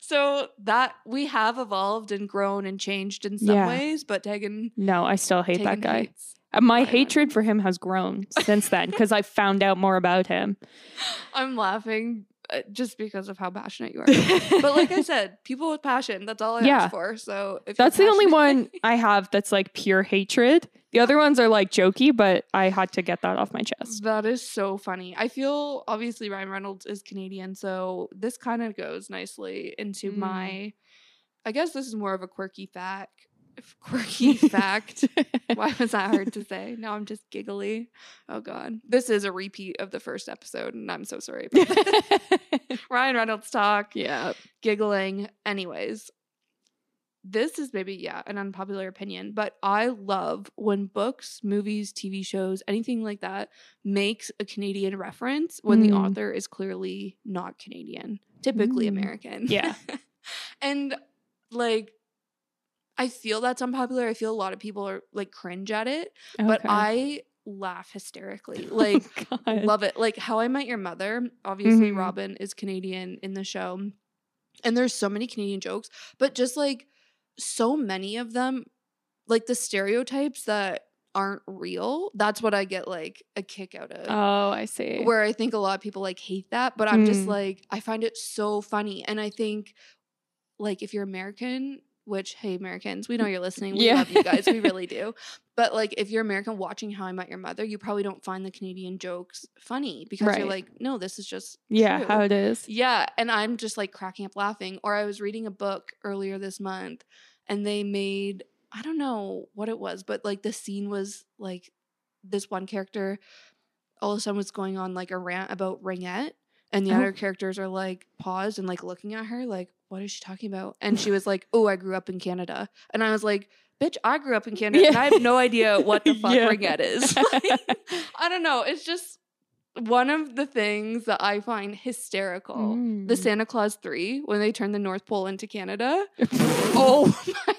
So that we have evolved and grown and changed in some Yeah. ways, but Tegan, No, I still hate that guy. hates. Uh, My hatred for him has grown since then because I found out more about him. <laughs> I'm laughing uh, just because of how passionate you are. <laughs> but like I said, people with passion, that's all I Yeah. ask for. So if That's the only one I have that's like pure hatred. The other ones are like jokey, but I had to get that off my chest. That is so funny. I feel obviously Ryan Reynolds is Canadian, so this kind of goes nicely into Mm. my. I guess this is more of a quirky fact. <laughs> Quirky fact. <laughs> Why was that hard to say? Now I'm just giggly. Oh god, this is a repeat of the first episode, and I'm so sorry. <laughs> Ryan Reynolds talk, yeah. giggling. Anyways, this is maybe yeah an unpopular opinion, but I love when books, movies, TV shows, anything like that makes a Canadian reference when the Mm. author is clearly not Canadian, typically Mm. American. Yeah. and like. I feel that's unpopular. I feel a lot of people are like cringe at it, but I laugh hysterically. <laughs> Like Oh, love it. Like How I Met Your Mother. Obviously, Mhm. Robin is Canadian in the show, and there's so many Canadian jokes, but just like so many of them, like the stereotypes that aren't real. That's what I get like a kick out of. Oh, I see. Where I think a lot of people like hate that, but I'm just Mm. like I find it so funny, and I think like if you're American. Which hey Americans, we know you're listening. We Yeah. love you guys, we really <laughs> do. But like, if you're American watching How I Met Your Mother, you probably don't find the Canadian jokes funny because you're like, no, this is just yeah, true. how it is. Yeah, and I'm just like cracking up laughing. Or I was reading a book earlier this month, and they made I don't know what it was, but like the scene was like this one character all of a sudden was going on like a rant about ringette. And the Oh. other characters are like paused and like looking at her, like, what is she talking about? And she <laughs> was like, Oh, I grew up in Canada. And I was like, Bitch, I grew up in Canada and I have no idea <laughs> what the fuck Yeah. ringette is. <laughs> Like, I don't know. It's just one of the things that I find hysterical. The Mm. Santa Clause 3, when they turn the North Pole into Canada. oh my God.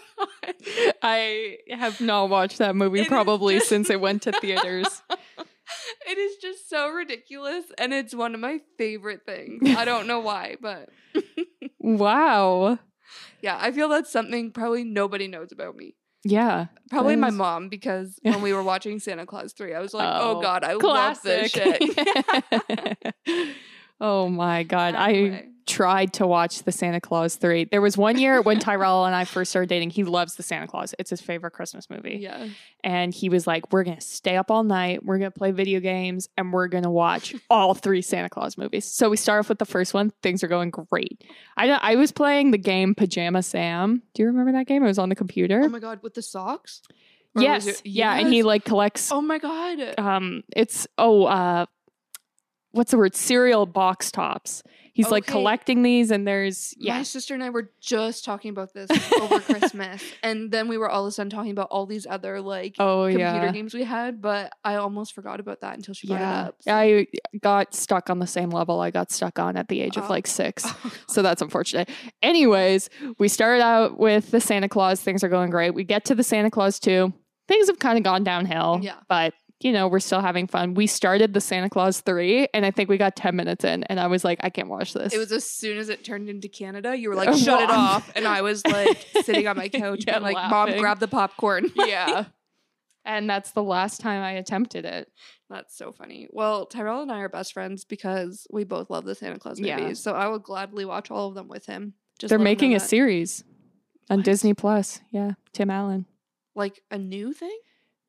I have not watched that movie It probably just- since it went to theaters. it is just so ridiculous and it's one of my favorite things. I don't know why, but wow. yeah, I feel that's something probably nobody knows about me. Yeah. Probably my mom because <laughs> when we were watching Santa Clause 3, I was like, "Oh, Oh, god, I love this shit." <laughs> <laughs> oh my god. I tried to watch the Santa Clause 3. There was one year when Tyrell and I first started dating. He loves the Santa Clause. It's his favorite Christmas movie. yeah. And he was like, We're going to stay up all night. We're going to play video games and we're going to watch <laughs> all three Santa Clause movies. So we start off with the first one. Things are going great. I, I was playing the game Pajama Sam. Do you remember that game? It was on the computer. Oh my god, with the socks? Or yes. it- Yeah. And he like collects Oh my god. um it's oh uh what's the word cereal box tops he's like Okay. collecting these and there's yeah. My sister and I were just talking about this over <laughs> Christmas, and then we were all of a sudden talking about all these other like oh computer yeah games we had, but I almost forgot about that until she brought yeah it up. so- i got stuck on the same level i got stuck on at the age of Oh. like six <laughs> so that's unfortunate anyways we started out with the santa clause things are going great we get to the santa clause 2 things have kind of gone downhill Yeah. but you know, we're still having fun. We started the Santa Clause 3 and I think we got 10 minutes in and I was like, I can't watch this. It was as soon as it turned into Canada, you were <laughs> like, shut it off. And I was like <laughs> sitting on my couch, Yeah, being like, Mom, laughing. grab the popcorn. <laughs> yeah. And that's the last time I attempted it. That's so funny. Well, Tyrell and I are best friends because we both love the Santa Clause movies. Yeah. So I will gladly watch all of them with him. Just They're let him know making a that. series on What? Disney Plus. Yeah, Tim Allen. Like a new thing?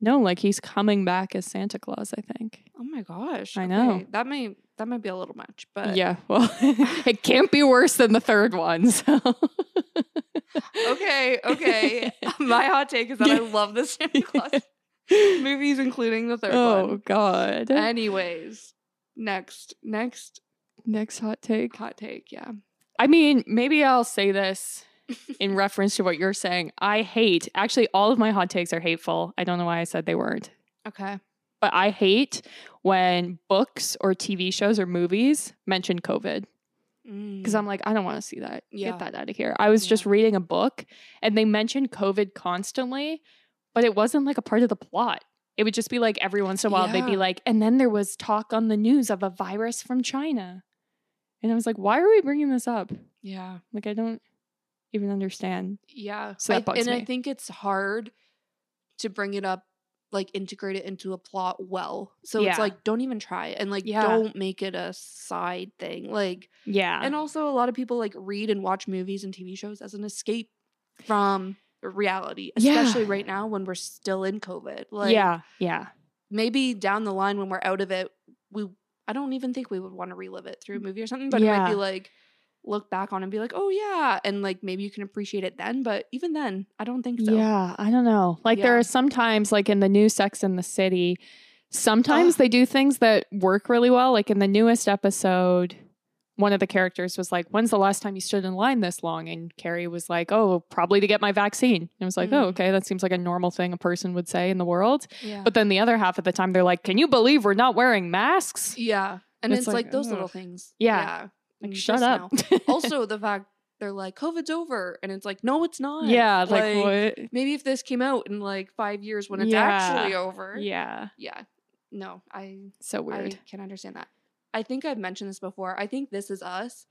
No, like he's coming back as Santa Claus, I think. Oh my gosh. I know. That may that might be a little much, but yeah, well, <laughs> it can't be worse than the third one. So. okay, okay. <laughs> My hot take is that I love the Santa <laughs> Claus movies, including the third oh one. God. Anyways, next, next Next hot take. hot take. Yeah. I mean, maybe I'll say this in reference to what you're saying. I hate, actually, all of my hot takes are hateful. I don't know why I said they weren't. Okay. But I hate when books or TV shows or movies mention COVID because I'm like, I don't want to see that. Mm. Yeah. Get that out of here. I was just reading a book and they mentioned COVID constantly, but it wasn't like a part of the plot. It would just be like every once in a while, they'd be like, and then there was talk on the news of a virus from China. And I was like, why are we bringing this up? yeah. Like, I don't even understand. Yeah. So that I- and I think it's hard to bring it up, like integrate it into a plot well. So Yeah. it's like, don't even try it. And like, Yeah. don't make it a side thing. Like, Yeah. and also a lot of people like read and watch movies and TV shows as an escape from reality, Yeah. especially right now when we're still in COVID. Like, yeah. Yeah. maybe down the line when we're out of it, we, I don't even think we would want to relive it through a movie or something, but it might be like, look back on and be like, oh yeah. And like, maybe you can appreciate it then. But even then, I don't think so. Yeah. I don't know. Like, there are sometimes, like in the new Sex in the City, sometimes Ugh. they do things that work really well. Like in the newest episode, one of the characters was like, When's the last time you stood in line this long? And Carrie was like, Oh, probably to get my vaccine. And I was like, Oh, Mm. okay. That seems like a normal thing a person would say in the world. Yeah. But then the other half of the time, they're like, Can you believe we're not wearing masks? Yeah. And It's it's, like, like, those little things. Yeah. And Like, you shut up. <laughs> also, the fact they're like, COVID's over. And it's like, no, it's not. yeah. Like, what? Maybe if this came out in like five years when it's Yeah. actually over. Yeah. Yeah. No, I So weird. I can understand that. I think I've mentioned this before. I think This Is Us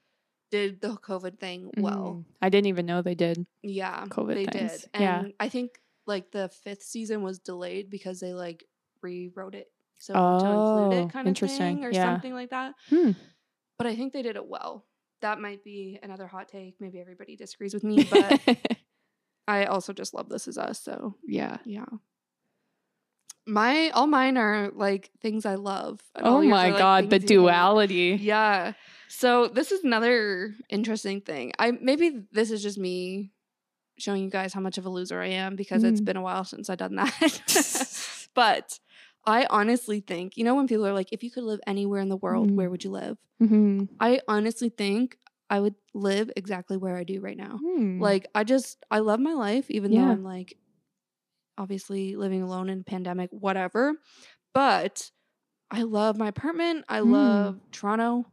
did the COVID thing well. Mm. I didn't even know they did. Yeah. COVID they things. did. And Yeah. I think like the fifth season was delayed because they like rewrote it. So to include Oh, it kind of interesting. thing or Yeah. something like that. Hmm. But I think they did it well. That might be another hot take. Maybe everybody disagrees with me, but <laughs> I also just love This Is Us. So yeah. yeah. My all mine are like things I love. Oh my are, like, god, the duality. Yeah. So this is another interesting thing. I maybe this is just me showing you guys how much of a loser I am because it's mm. been a while since I've done that. <laughs> but I honestly think, you know, when people are like, if you could live anywhere in the world, Mm. where would you live? Mm-hmm. I honestly think I would live exactly where I do right now. Hmm. Like, I just, I love my life, even though I'm like, obviously living alone in a pandemic, whatever. But I love my apartment. I Mm. love Toronto.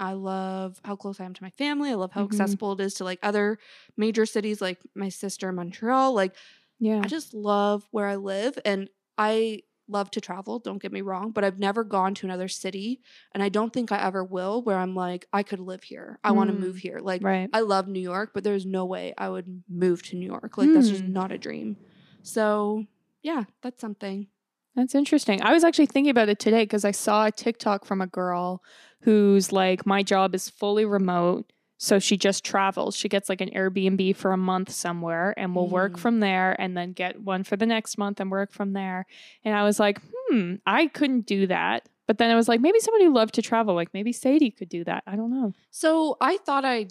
I love how close I am to my family. I love how Mhm. accessible it is to like other major cities, like my sister in Montreal. Like, yeah. I just love where I live and I love to travel, don't get me wrong, but I've never gone to another city and I don't think I ever will where I'm like I could live here. I want to Mm. move here. Like right. I love New York, but there's no way I would move to New York. Like that's just Hmm. not a dream. So, yeah, that's something. That's interesting. I was actually thinking about it today because I saw a TikTok from a girl who's like, my job is fully remote. So she just travels. She gets like an Airbnb for a month somewhere and will work Mm. from there and then get one for the next month and work from there. And I was like, hmm, I couldn't do that. But then I was like, maybe somebody who loved to travel, like maybe Sadie could do that. I don't know. So, I thought I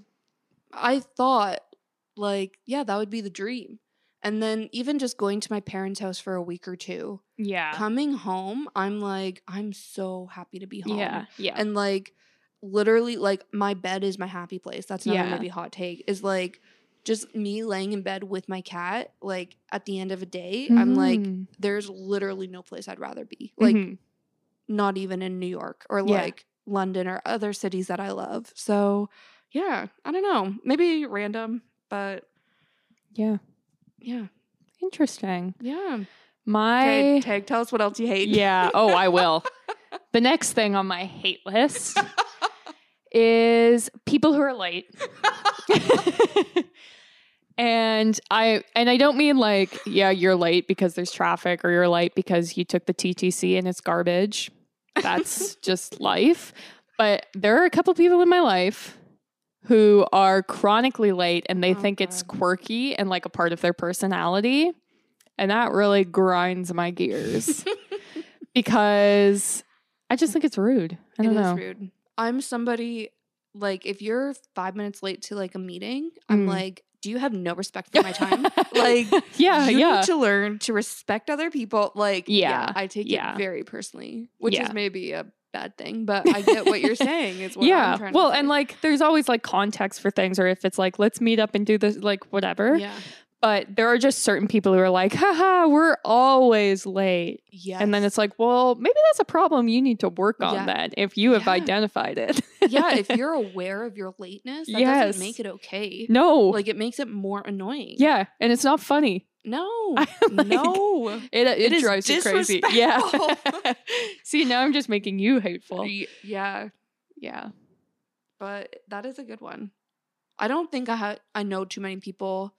I thought like, yeah, that would be the dream. And then even just going to my parents' house for a week or two, Yeah. coming home, I'm like, I'm so happy to be home. Yeah. Yeah. And like literally like my bed is my happy place. That's not Yeah. maybe hot take. Is like just me laying in bed with my cat, like at the end of a day, I'm like, Mhm. there's literally no place I'd rather be. Like Mhm. not even in New York or Yeah. like London or other cities that I love. So yeah, I don't know. Maybe random, but yeah. yeah. Interesting. Yeah. My Okay, Tag, tell us what else you hate. Yeah. Oh, I will. <laughs> the next thing on my hate list <laughs> is people who are late. <laughs> and I and I don't mean like, yeah, you're late because there's traffic or you're late because you took the TTC and it's garbage. That's <laughs> just life. But there are a couple people in my life who are chronically late and they Oh, think it's quirky and like a part of their personality. And that really grinds my gears <laughs> because I just think it's rude. I don't It is know. rude. I'm somebody like if you're five minutes late to like a meeting, I'm Mm. like, do you have no respect for my time? like, <laughs> yeah, you yeah. need to learn to respect other people. Like, yeah, Yeah, I take yeah. it very personally, which Yeah. is maybe a bad thing, but I get what you're saying. Is what I'm yeah. trying Well, to say. Well, and like there's always like context for things, or if it's like, let's meet up and do this, like whatever. yeah, But there are just certain people who are like, haha, we're always late. yeah, And then it's like, well, maybe that's a problem you need to work on Yeah. then if you have Yeah. identified it. yeah. If <laughs> you're aware of your lateness, that Yes. doesn't make it okay. no. Like it makes it more annoying. yeah. And it's not funny. No. <laughs> Like, no. It, it, It drives you crazy. Yeah. <laughs> See, now I'm just making you hateful. Yeah. Yeah. but that is a good one. I don't think I ha- I know too many people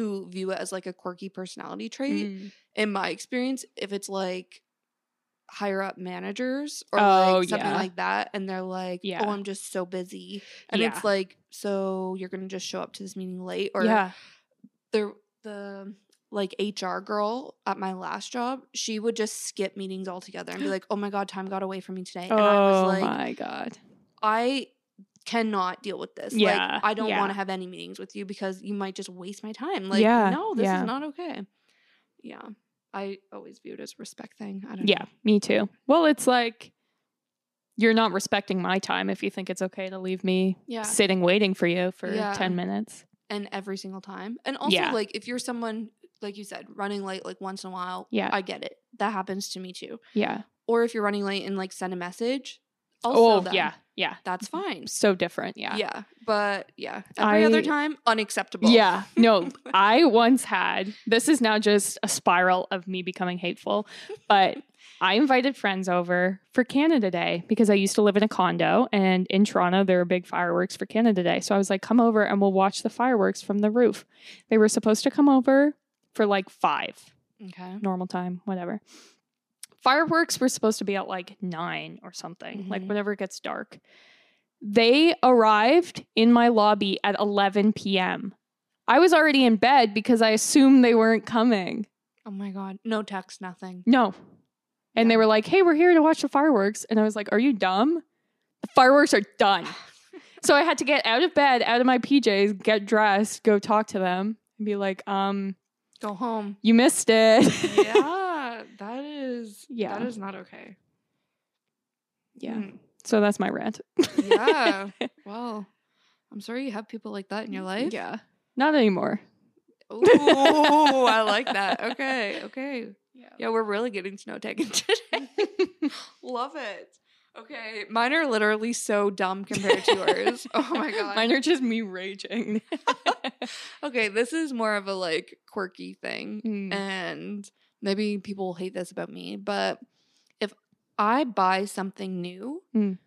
who view it as like a quirky personality trait. Mm. In my experience, if it's like higher up managers or Oh, like something yeah. like that, and they're like, Yeah. "Oh, I'm just so busy," and Yeah. it's like, "So you're gonna just show up to this meeting late?" Or yeah. the the like HR girl at my last job, she would just skip meetings altogether and be <gasps> like, "Oh my god, time got away from me today," and I Oh was like, my God. I cannot deal with this. Yeah, Like I don't yeah. want to have any meetings with you because you might just waste my time. Like Yeah, no, this yeah. is not okay. Yeah. I always view it as a respect thing. I don't Yeah, know. me too. Well, it's like you're not respecting my time if you think it's okay to leave me Yeah. sitting waiting for you for Yeah. 10 minutes. And every single time. And also like if you're someone like you said, running late like once in a while, Yeah. I get it. That happens to me too. Yeah. Or if you're running late and like send a message, also oh, then, yeah. Yeah. that's mm-hmm. fine. So different. Yeah. Yeah. But yeah, every other time, unacceptable. Yeah. No, <laughs> I once had, this is now just a spiral of me becoming hateful, but I invited friends over for Canada Day because I used to live in a condo and in Toronto there are big fireworks for Canada Day. So I was like, come over and we'll watch the fireworks from the roof. They were supposed to come over for like five, Okay. normal time, whatever. Fireworks were supposed to be at like nine or something, like Mhm. whenever it gets dark. They arrived in my lobby at 11 p.m. I was already in bed because I assumed they weren't coming. Oh my god. No text, nothing. No. And they were like, hey, we're here to watch the fireworks. And I was like, are you dumb? The fireworks are done. <laughs> so I had to get out of bed, out of my PJs, get dressed, go talk to them, and be like, um, Go home. you missed it. yeah, That is Yeah. That is not okay. Yeah. Hmm. So that's my rant. Yeah. <laughs> well, I'm sorry you have people like that in your life. Yeah. Not anymore. Ooh, I like <laughs> that. Okay. Okay. Yeah. Yeah, we're really getting to know Tegan <laughs> today. Love it. Okay, mine are literally so dumb compared to yours. Oh my god. Mine are just me raging. okay, this is more of a like quirky thing, Mm. and maybe people will hate this about me, but if I buy something new, Mm.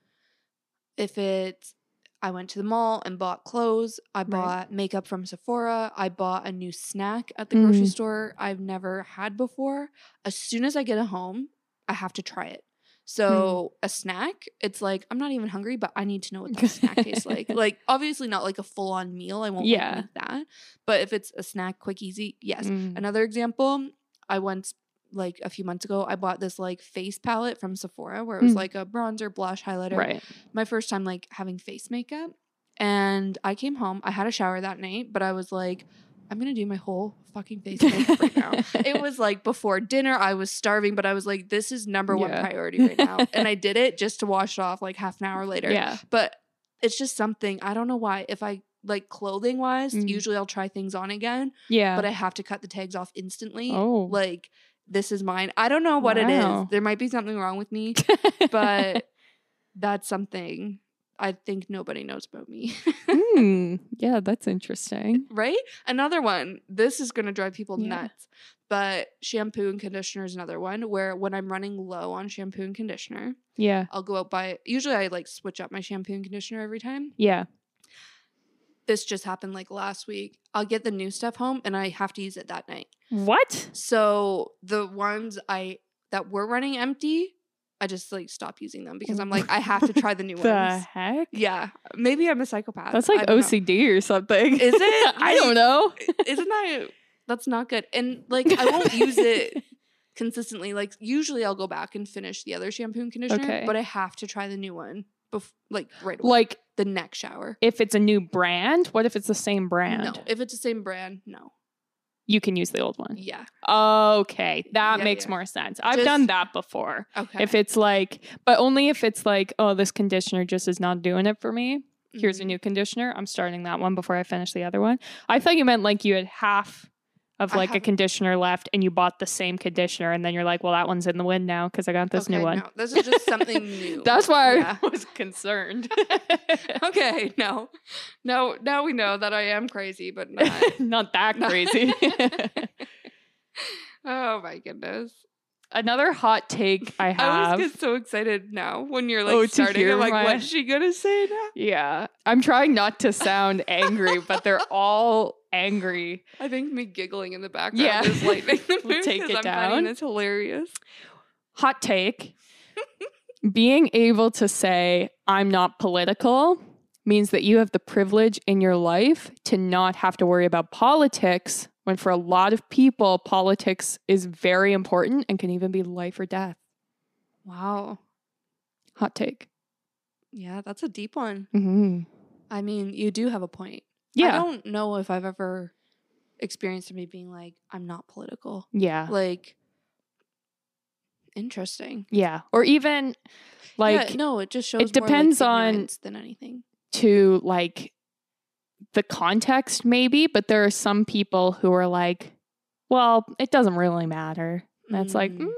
if it's I went to the mall and bought clothes, I Right. bought makeup from Sephora, I bought a new snack at the grocery Mm. store I've never had before. As soon as I get it home, I have to try it. So a snack, it's like I'm not even hungry, but I need to know what that snack <laughs> tastes like. Like obviously not like a full on meal. I won't yeah. Yeah. that. But if it's a snack, quick, easy, yes. Mm. Another example, I once like a few months ago, I bought this like face palette from Sephora where it was Mm. like a bronzer, blush, highlighter. Right. My first time like having face makeup. And I came home. I had a shower that night, but I was like, I'm gonna do my whole fucking face makeup right now. It <laughs> was like before dinner. I was starving, but I was like, this is number one Yeah. priority right now. <laughs> and I did it just to wash it off like half an hour later. Yeah. But it's just something I don't know why. If I like clothing wise, Mm. usually I'll try things on again, Yeah. but I have to cut the tags off instantly. oh. Like this is mine. I don't know what it Wow. is. There might be something wrong with me, <laughs> but that's something I think nobody knows about me. Hmm. <laughs> Yeah, that's interesting. right? Another one. This is going to drive people Yeah. nuts. But shampoo and conditioner is another one where when I'm running low on shampoo and conditioner, Yeah. I'll go out buy. Usually, I like switch up my shampoo and conditioner every time. Yeah. This just happened like last week. I'll get the new stuff home and I have to use it that night. What? So the ones I that were running empty, I just like stop using them because I'm like I have to try the new <laughs> The ones. The heck? Yeah, maybe I'm a psychopath. That's like don't know. OCD or something. Is it? <laughs> I don't know. Isn't that that's not good? And like I won't use it <laughs> consistently. Like usually I'll go back and finish the other shampoo and conditioner, Okay. but I have to try the new one bef- like right away. Like the next shower. if it's a new brand, what if it's the same brand? No, if it's the same brand, no. You can use the old one. Yeah. Okay, that Yeah, makes yeah. more sense. I've Just- done that before. Okay. If it's like, but only if it's like, oh, this conditioner just is not doing it for me. Here's a Mhm. new conditioner. I'm starting that one before I finish the other one. I thought you meant like you had half of like a conditioner left and you bought the same conditioner and then you're like, well, that one's in the wind now because I got this okay, new one. No, this is just something new. <laughs> That's why Yeah. I <laughs> was concerned. <laughs> okay, no. No, now we know that I am crazy, but not. not that crazy. oh my goodness. Another hot take I have. I always get so excited now when you're like Oh, starting. I'm like, my- what's she gonna say now? yeah. I'm trying not to sound angry, but they're all angry. I think me giggling in the background Yeah. is lightening the <laughs> We'll mood take 'cause it I'm down. this hilarious. Hot take. <laughs> Being able to say, I'm not political means that you have the privilege in your life to not have to worry about politics when for a lot of people, politics is very important and can even be life or death. Wow. Hot take. Yeah, that's a deep one. Mm-hmm. I mean, you do have a point. I don't know if I've ever experienced me being like, I'm not political. Yeah. Like, interesting. Yeah. Or even like yeah, no, it just shows. more, like, depends on- than anything. to like the context maybe, but there are some people who are like, well, it doesn't really matter. That's it's like, Mm, mm,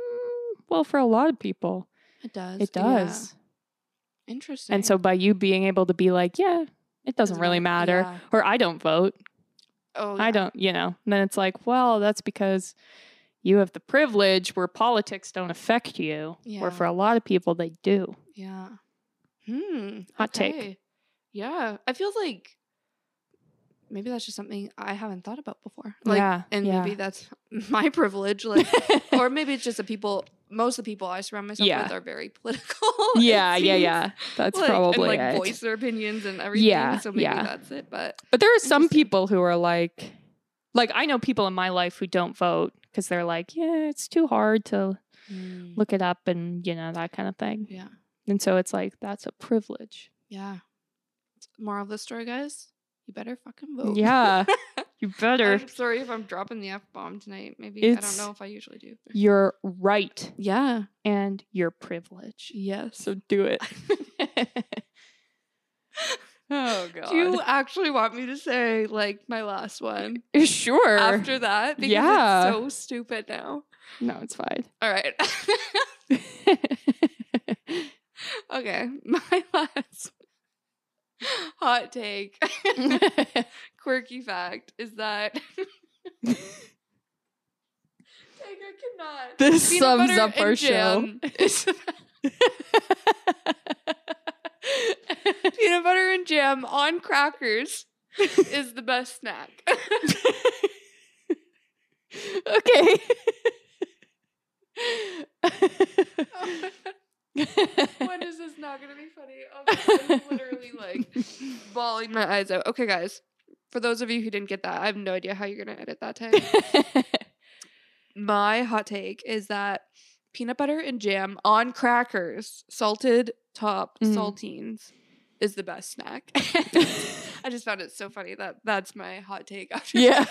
well, for a lot of people, it does. it yeah. does. Interesting. And so by you being able to be like, yeah, it doesn't really matter, Yeah. or I don't vote, Oh, I don't, you know, And then it's like, well, that's because you have the privilege where politics don't affect you, Yeah. where for a lot of people they do. Yeah. Hmm. Hot take. Yeah. I feel like maybe that's just something I haven't thought about before. Like, yeah. and yeah. maybe that's <laughs> my privilege. Like, or maybe it's just the people. Most of the people I surround myself Yeah. with are very political. <laughs> yeah, yeah, yeah. That's Like, probably and, like it. voice their opinions and everything. Yeah, So maybe yeah. that's it. But But there are some people who are like, like I know people in my life who don't vote because they're like, yeah, it's too hard to mm. look it up and you know that kind of thing. yeah, And so it's like that's a privilege. yeah. Moral of the story, guys: you better fucking vote. Yeah, <laughs> You better. I'm sorry if I'm dropping the F bomb tonight. Maybe I don't know if I usually do. You're right. Yeah. And you're privileged. Yes. So do it. <laughs> oh, God. do you actually want me to say like my last one <laughs> sure. after that? Because Yeah. it's so stupid now. no, it's fine. All right. okay. My last <laughs> hot take, <laughs> quirky fact is that <laughs> Like, I cannot. this Peanut sums up our show. peanut butter and jam on crackers is the best snack. okay. When is this not going to be funny? Oh, I'm literally like <laughs> bawling my eyes out. Okay, guys. For those of you who didn't get that, I have no idea how you're going to edit that <laughs> time. My hot take is that peanut butter and jam on crackers, salted top Mm. saltines, is the best snack. <laughs> I just found it so funny that that's my hot take after yeah.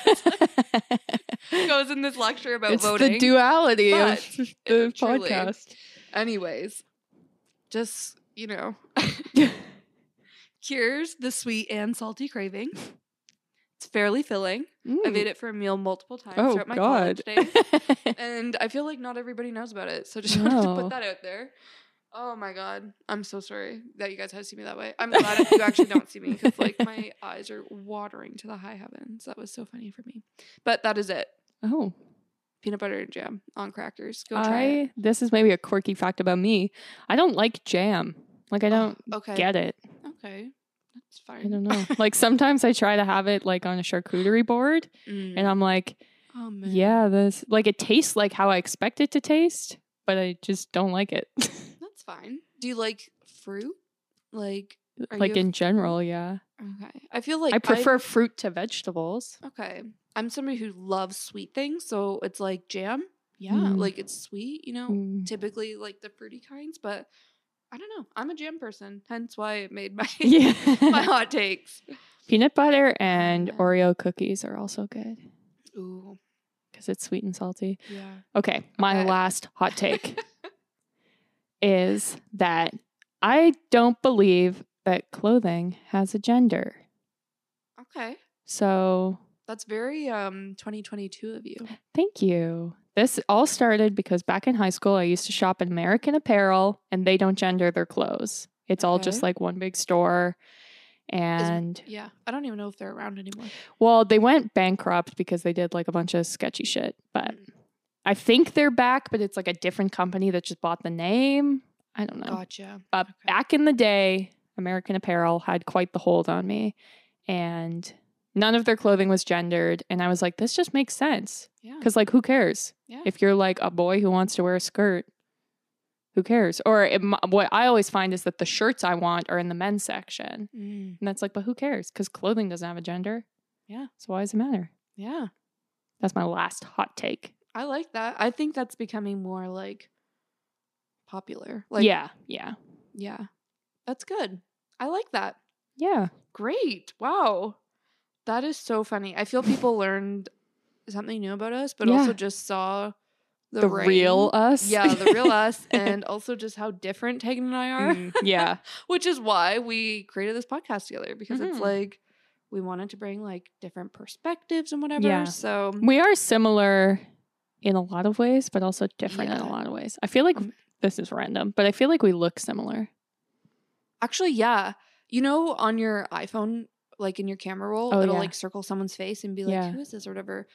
goes in this lecture about it's voting. the duality of the podcast. Anyways, just, you know, <laughs> cures the sweet and salty craving. It's fairly filling. I've ate it for a meal multiple times Mm. Oh throughout my God. college days. <laughs> and I feel like not everybody knows about it. So just <laughs> wanted to put that out there. Oh my god, I'm so sorry that you guys had to see me that way. I'm glad if you actually don't see me because like my eyes are watering to the high heavens. That was so funny for me. But that is it. oh, Peanut butter and jam on crackers. Go try it. This is maybe a quirky fact about me. I don't like jam. Like I don't Okay. get it. Okay, that's fine. I don't know. <laughs> like sometimes I try to have it like on a charcuterie board, Mm. and I'm like, oh man. yeah, this like it tastes like how I expect it to taste, but I just don't like it. <laughs> that's fine. Do you like fruit? Like, like a in general, yeah. okay. I feel like I prefer fruit to vegetables. Okay. I'm somebody who loves sweet things, so it's like jam. Yeah, Mm. like it's sweet, you know, Mm. typically like the fruity kinds, but I don't know. I'm a jam person, hence why it made my Yeah. <laughs> my <laughs> hot takes. Peanut butter and man. Oreo cookies are also good Ooh, because it's sweet and salty. yeah. Okay, my Okay. last hot take <laughs> is that I don't believe that clothing has a gender. Okay. So That's very um 2022 of you. <laughs> Thank you. This all started because back in high school, I used to shop at American Apparel and they don't gender their clothes. It's all just like one big store. And Yeah, I don't even know if they're around anymore. well, they went bankrupt because they did like a bunch of sketchy shit. But Mm. I think they're back, but it's like a different company that just bought the name. I don't know. Gotcha. But Okay. back in the day, American Apparel had quite the hold on me. And none of their clothing was gendered. And I was like, this just makes sense. Yeah. Because, like, who cares? Yeah. If you're like a boy who wants to wear a skirt, who cares? Or it, what I always find is that the shirts I want are in the men's section. Mm, And that's like, but who cares? Because clothing doesn't have a gender. Yeah. So why does it matter? yeah. That's my last hot take. I like that. I think that's becoming more like popular. Like yeah. Yeah. Yeah. That's good. I like that. Yeah. Great. Wow. That is so funny. I feel people learned something new about us, but Yeah. also just saw the, The, real us. Yeah, the real <laughs> us, and also just how different Tegan and I are, Mm, yeah. <laughs> which is why we created this podcast together because it's Mhm. like we wanted to bring like different perspectives and whatever. Yeah. So We are similar in a lot of ways, but also different in a lot of ways. I feel like Um, this is random, but I feel like we look similar. actually, yeah, you know, on your iPhone, like in your camera roll, Oh, it'll yeah. like circle someone's face and be like, Yeah. "Who is this?" or whatever.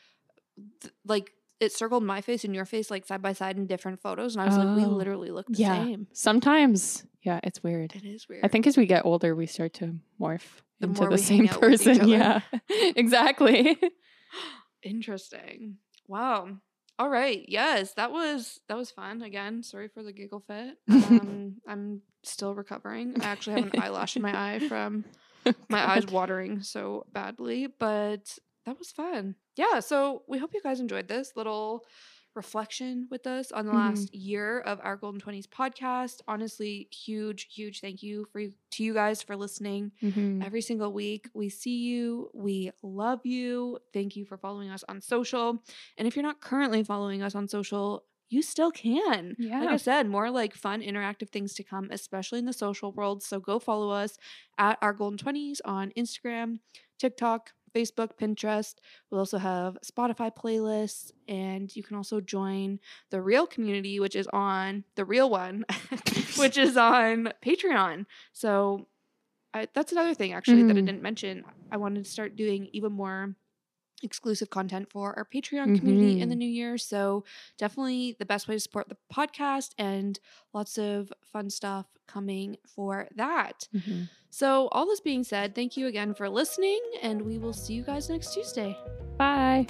Th- like it circled my face and your face like side by side in different photos, and I was like, "We Oh. literally look the Yeah. same." Sometimes, yeah, it's weird. It is weird. I think as we get older, we start to morph The into the same out with each person. <laughs> Yeah, <laughs> exactly. <laughs> Interesting. Wow. All right. Yes, that was that was fun. Again, sorry for the giggle fit. Um, I'm still recovering. I actually have an eyelash in my eye from <laughs> my eyes <laughs> watering so badly, but that was fun. Yeah. So we hope you guys enjoyed this little reflection with us on the Mhm. last year of our Golden 20s podcast. Honestly, huge, huge thank you for to you guys for listening Mhm. every single week. We see you. We love you. Thank you for following us on social. And if you're not currently following us on social, you still can. Like I said, more like fun, interactive things to come, especially in the social world. So go follow us at our Golden 20s on Instagram, TikTok, Facebook, Pinterest. We'll also have Spotify playlists, and you can also join the real community, which is on the real one, <laughs> which is on Patreon. So I, that's another thing actually that I Mhm. didn't mention. I wanted to start doing even more exclusive content for our Patreon community in the Mhm. new year. So definitely the best way to support the podcast and lots of fun stuff coming for that. Mhm. So all this being said, thank you again for listening and we will see you guys next Tuesday. Bye.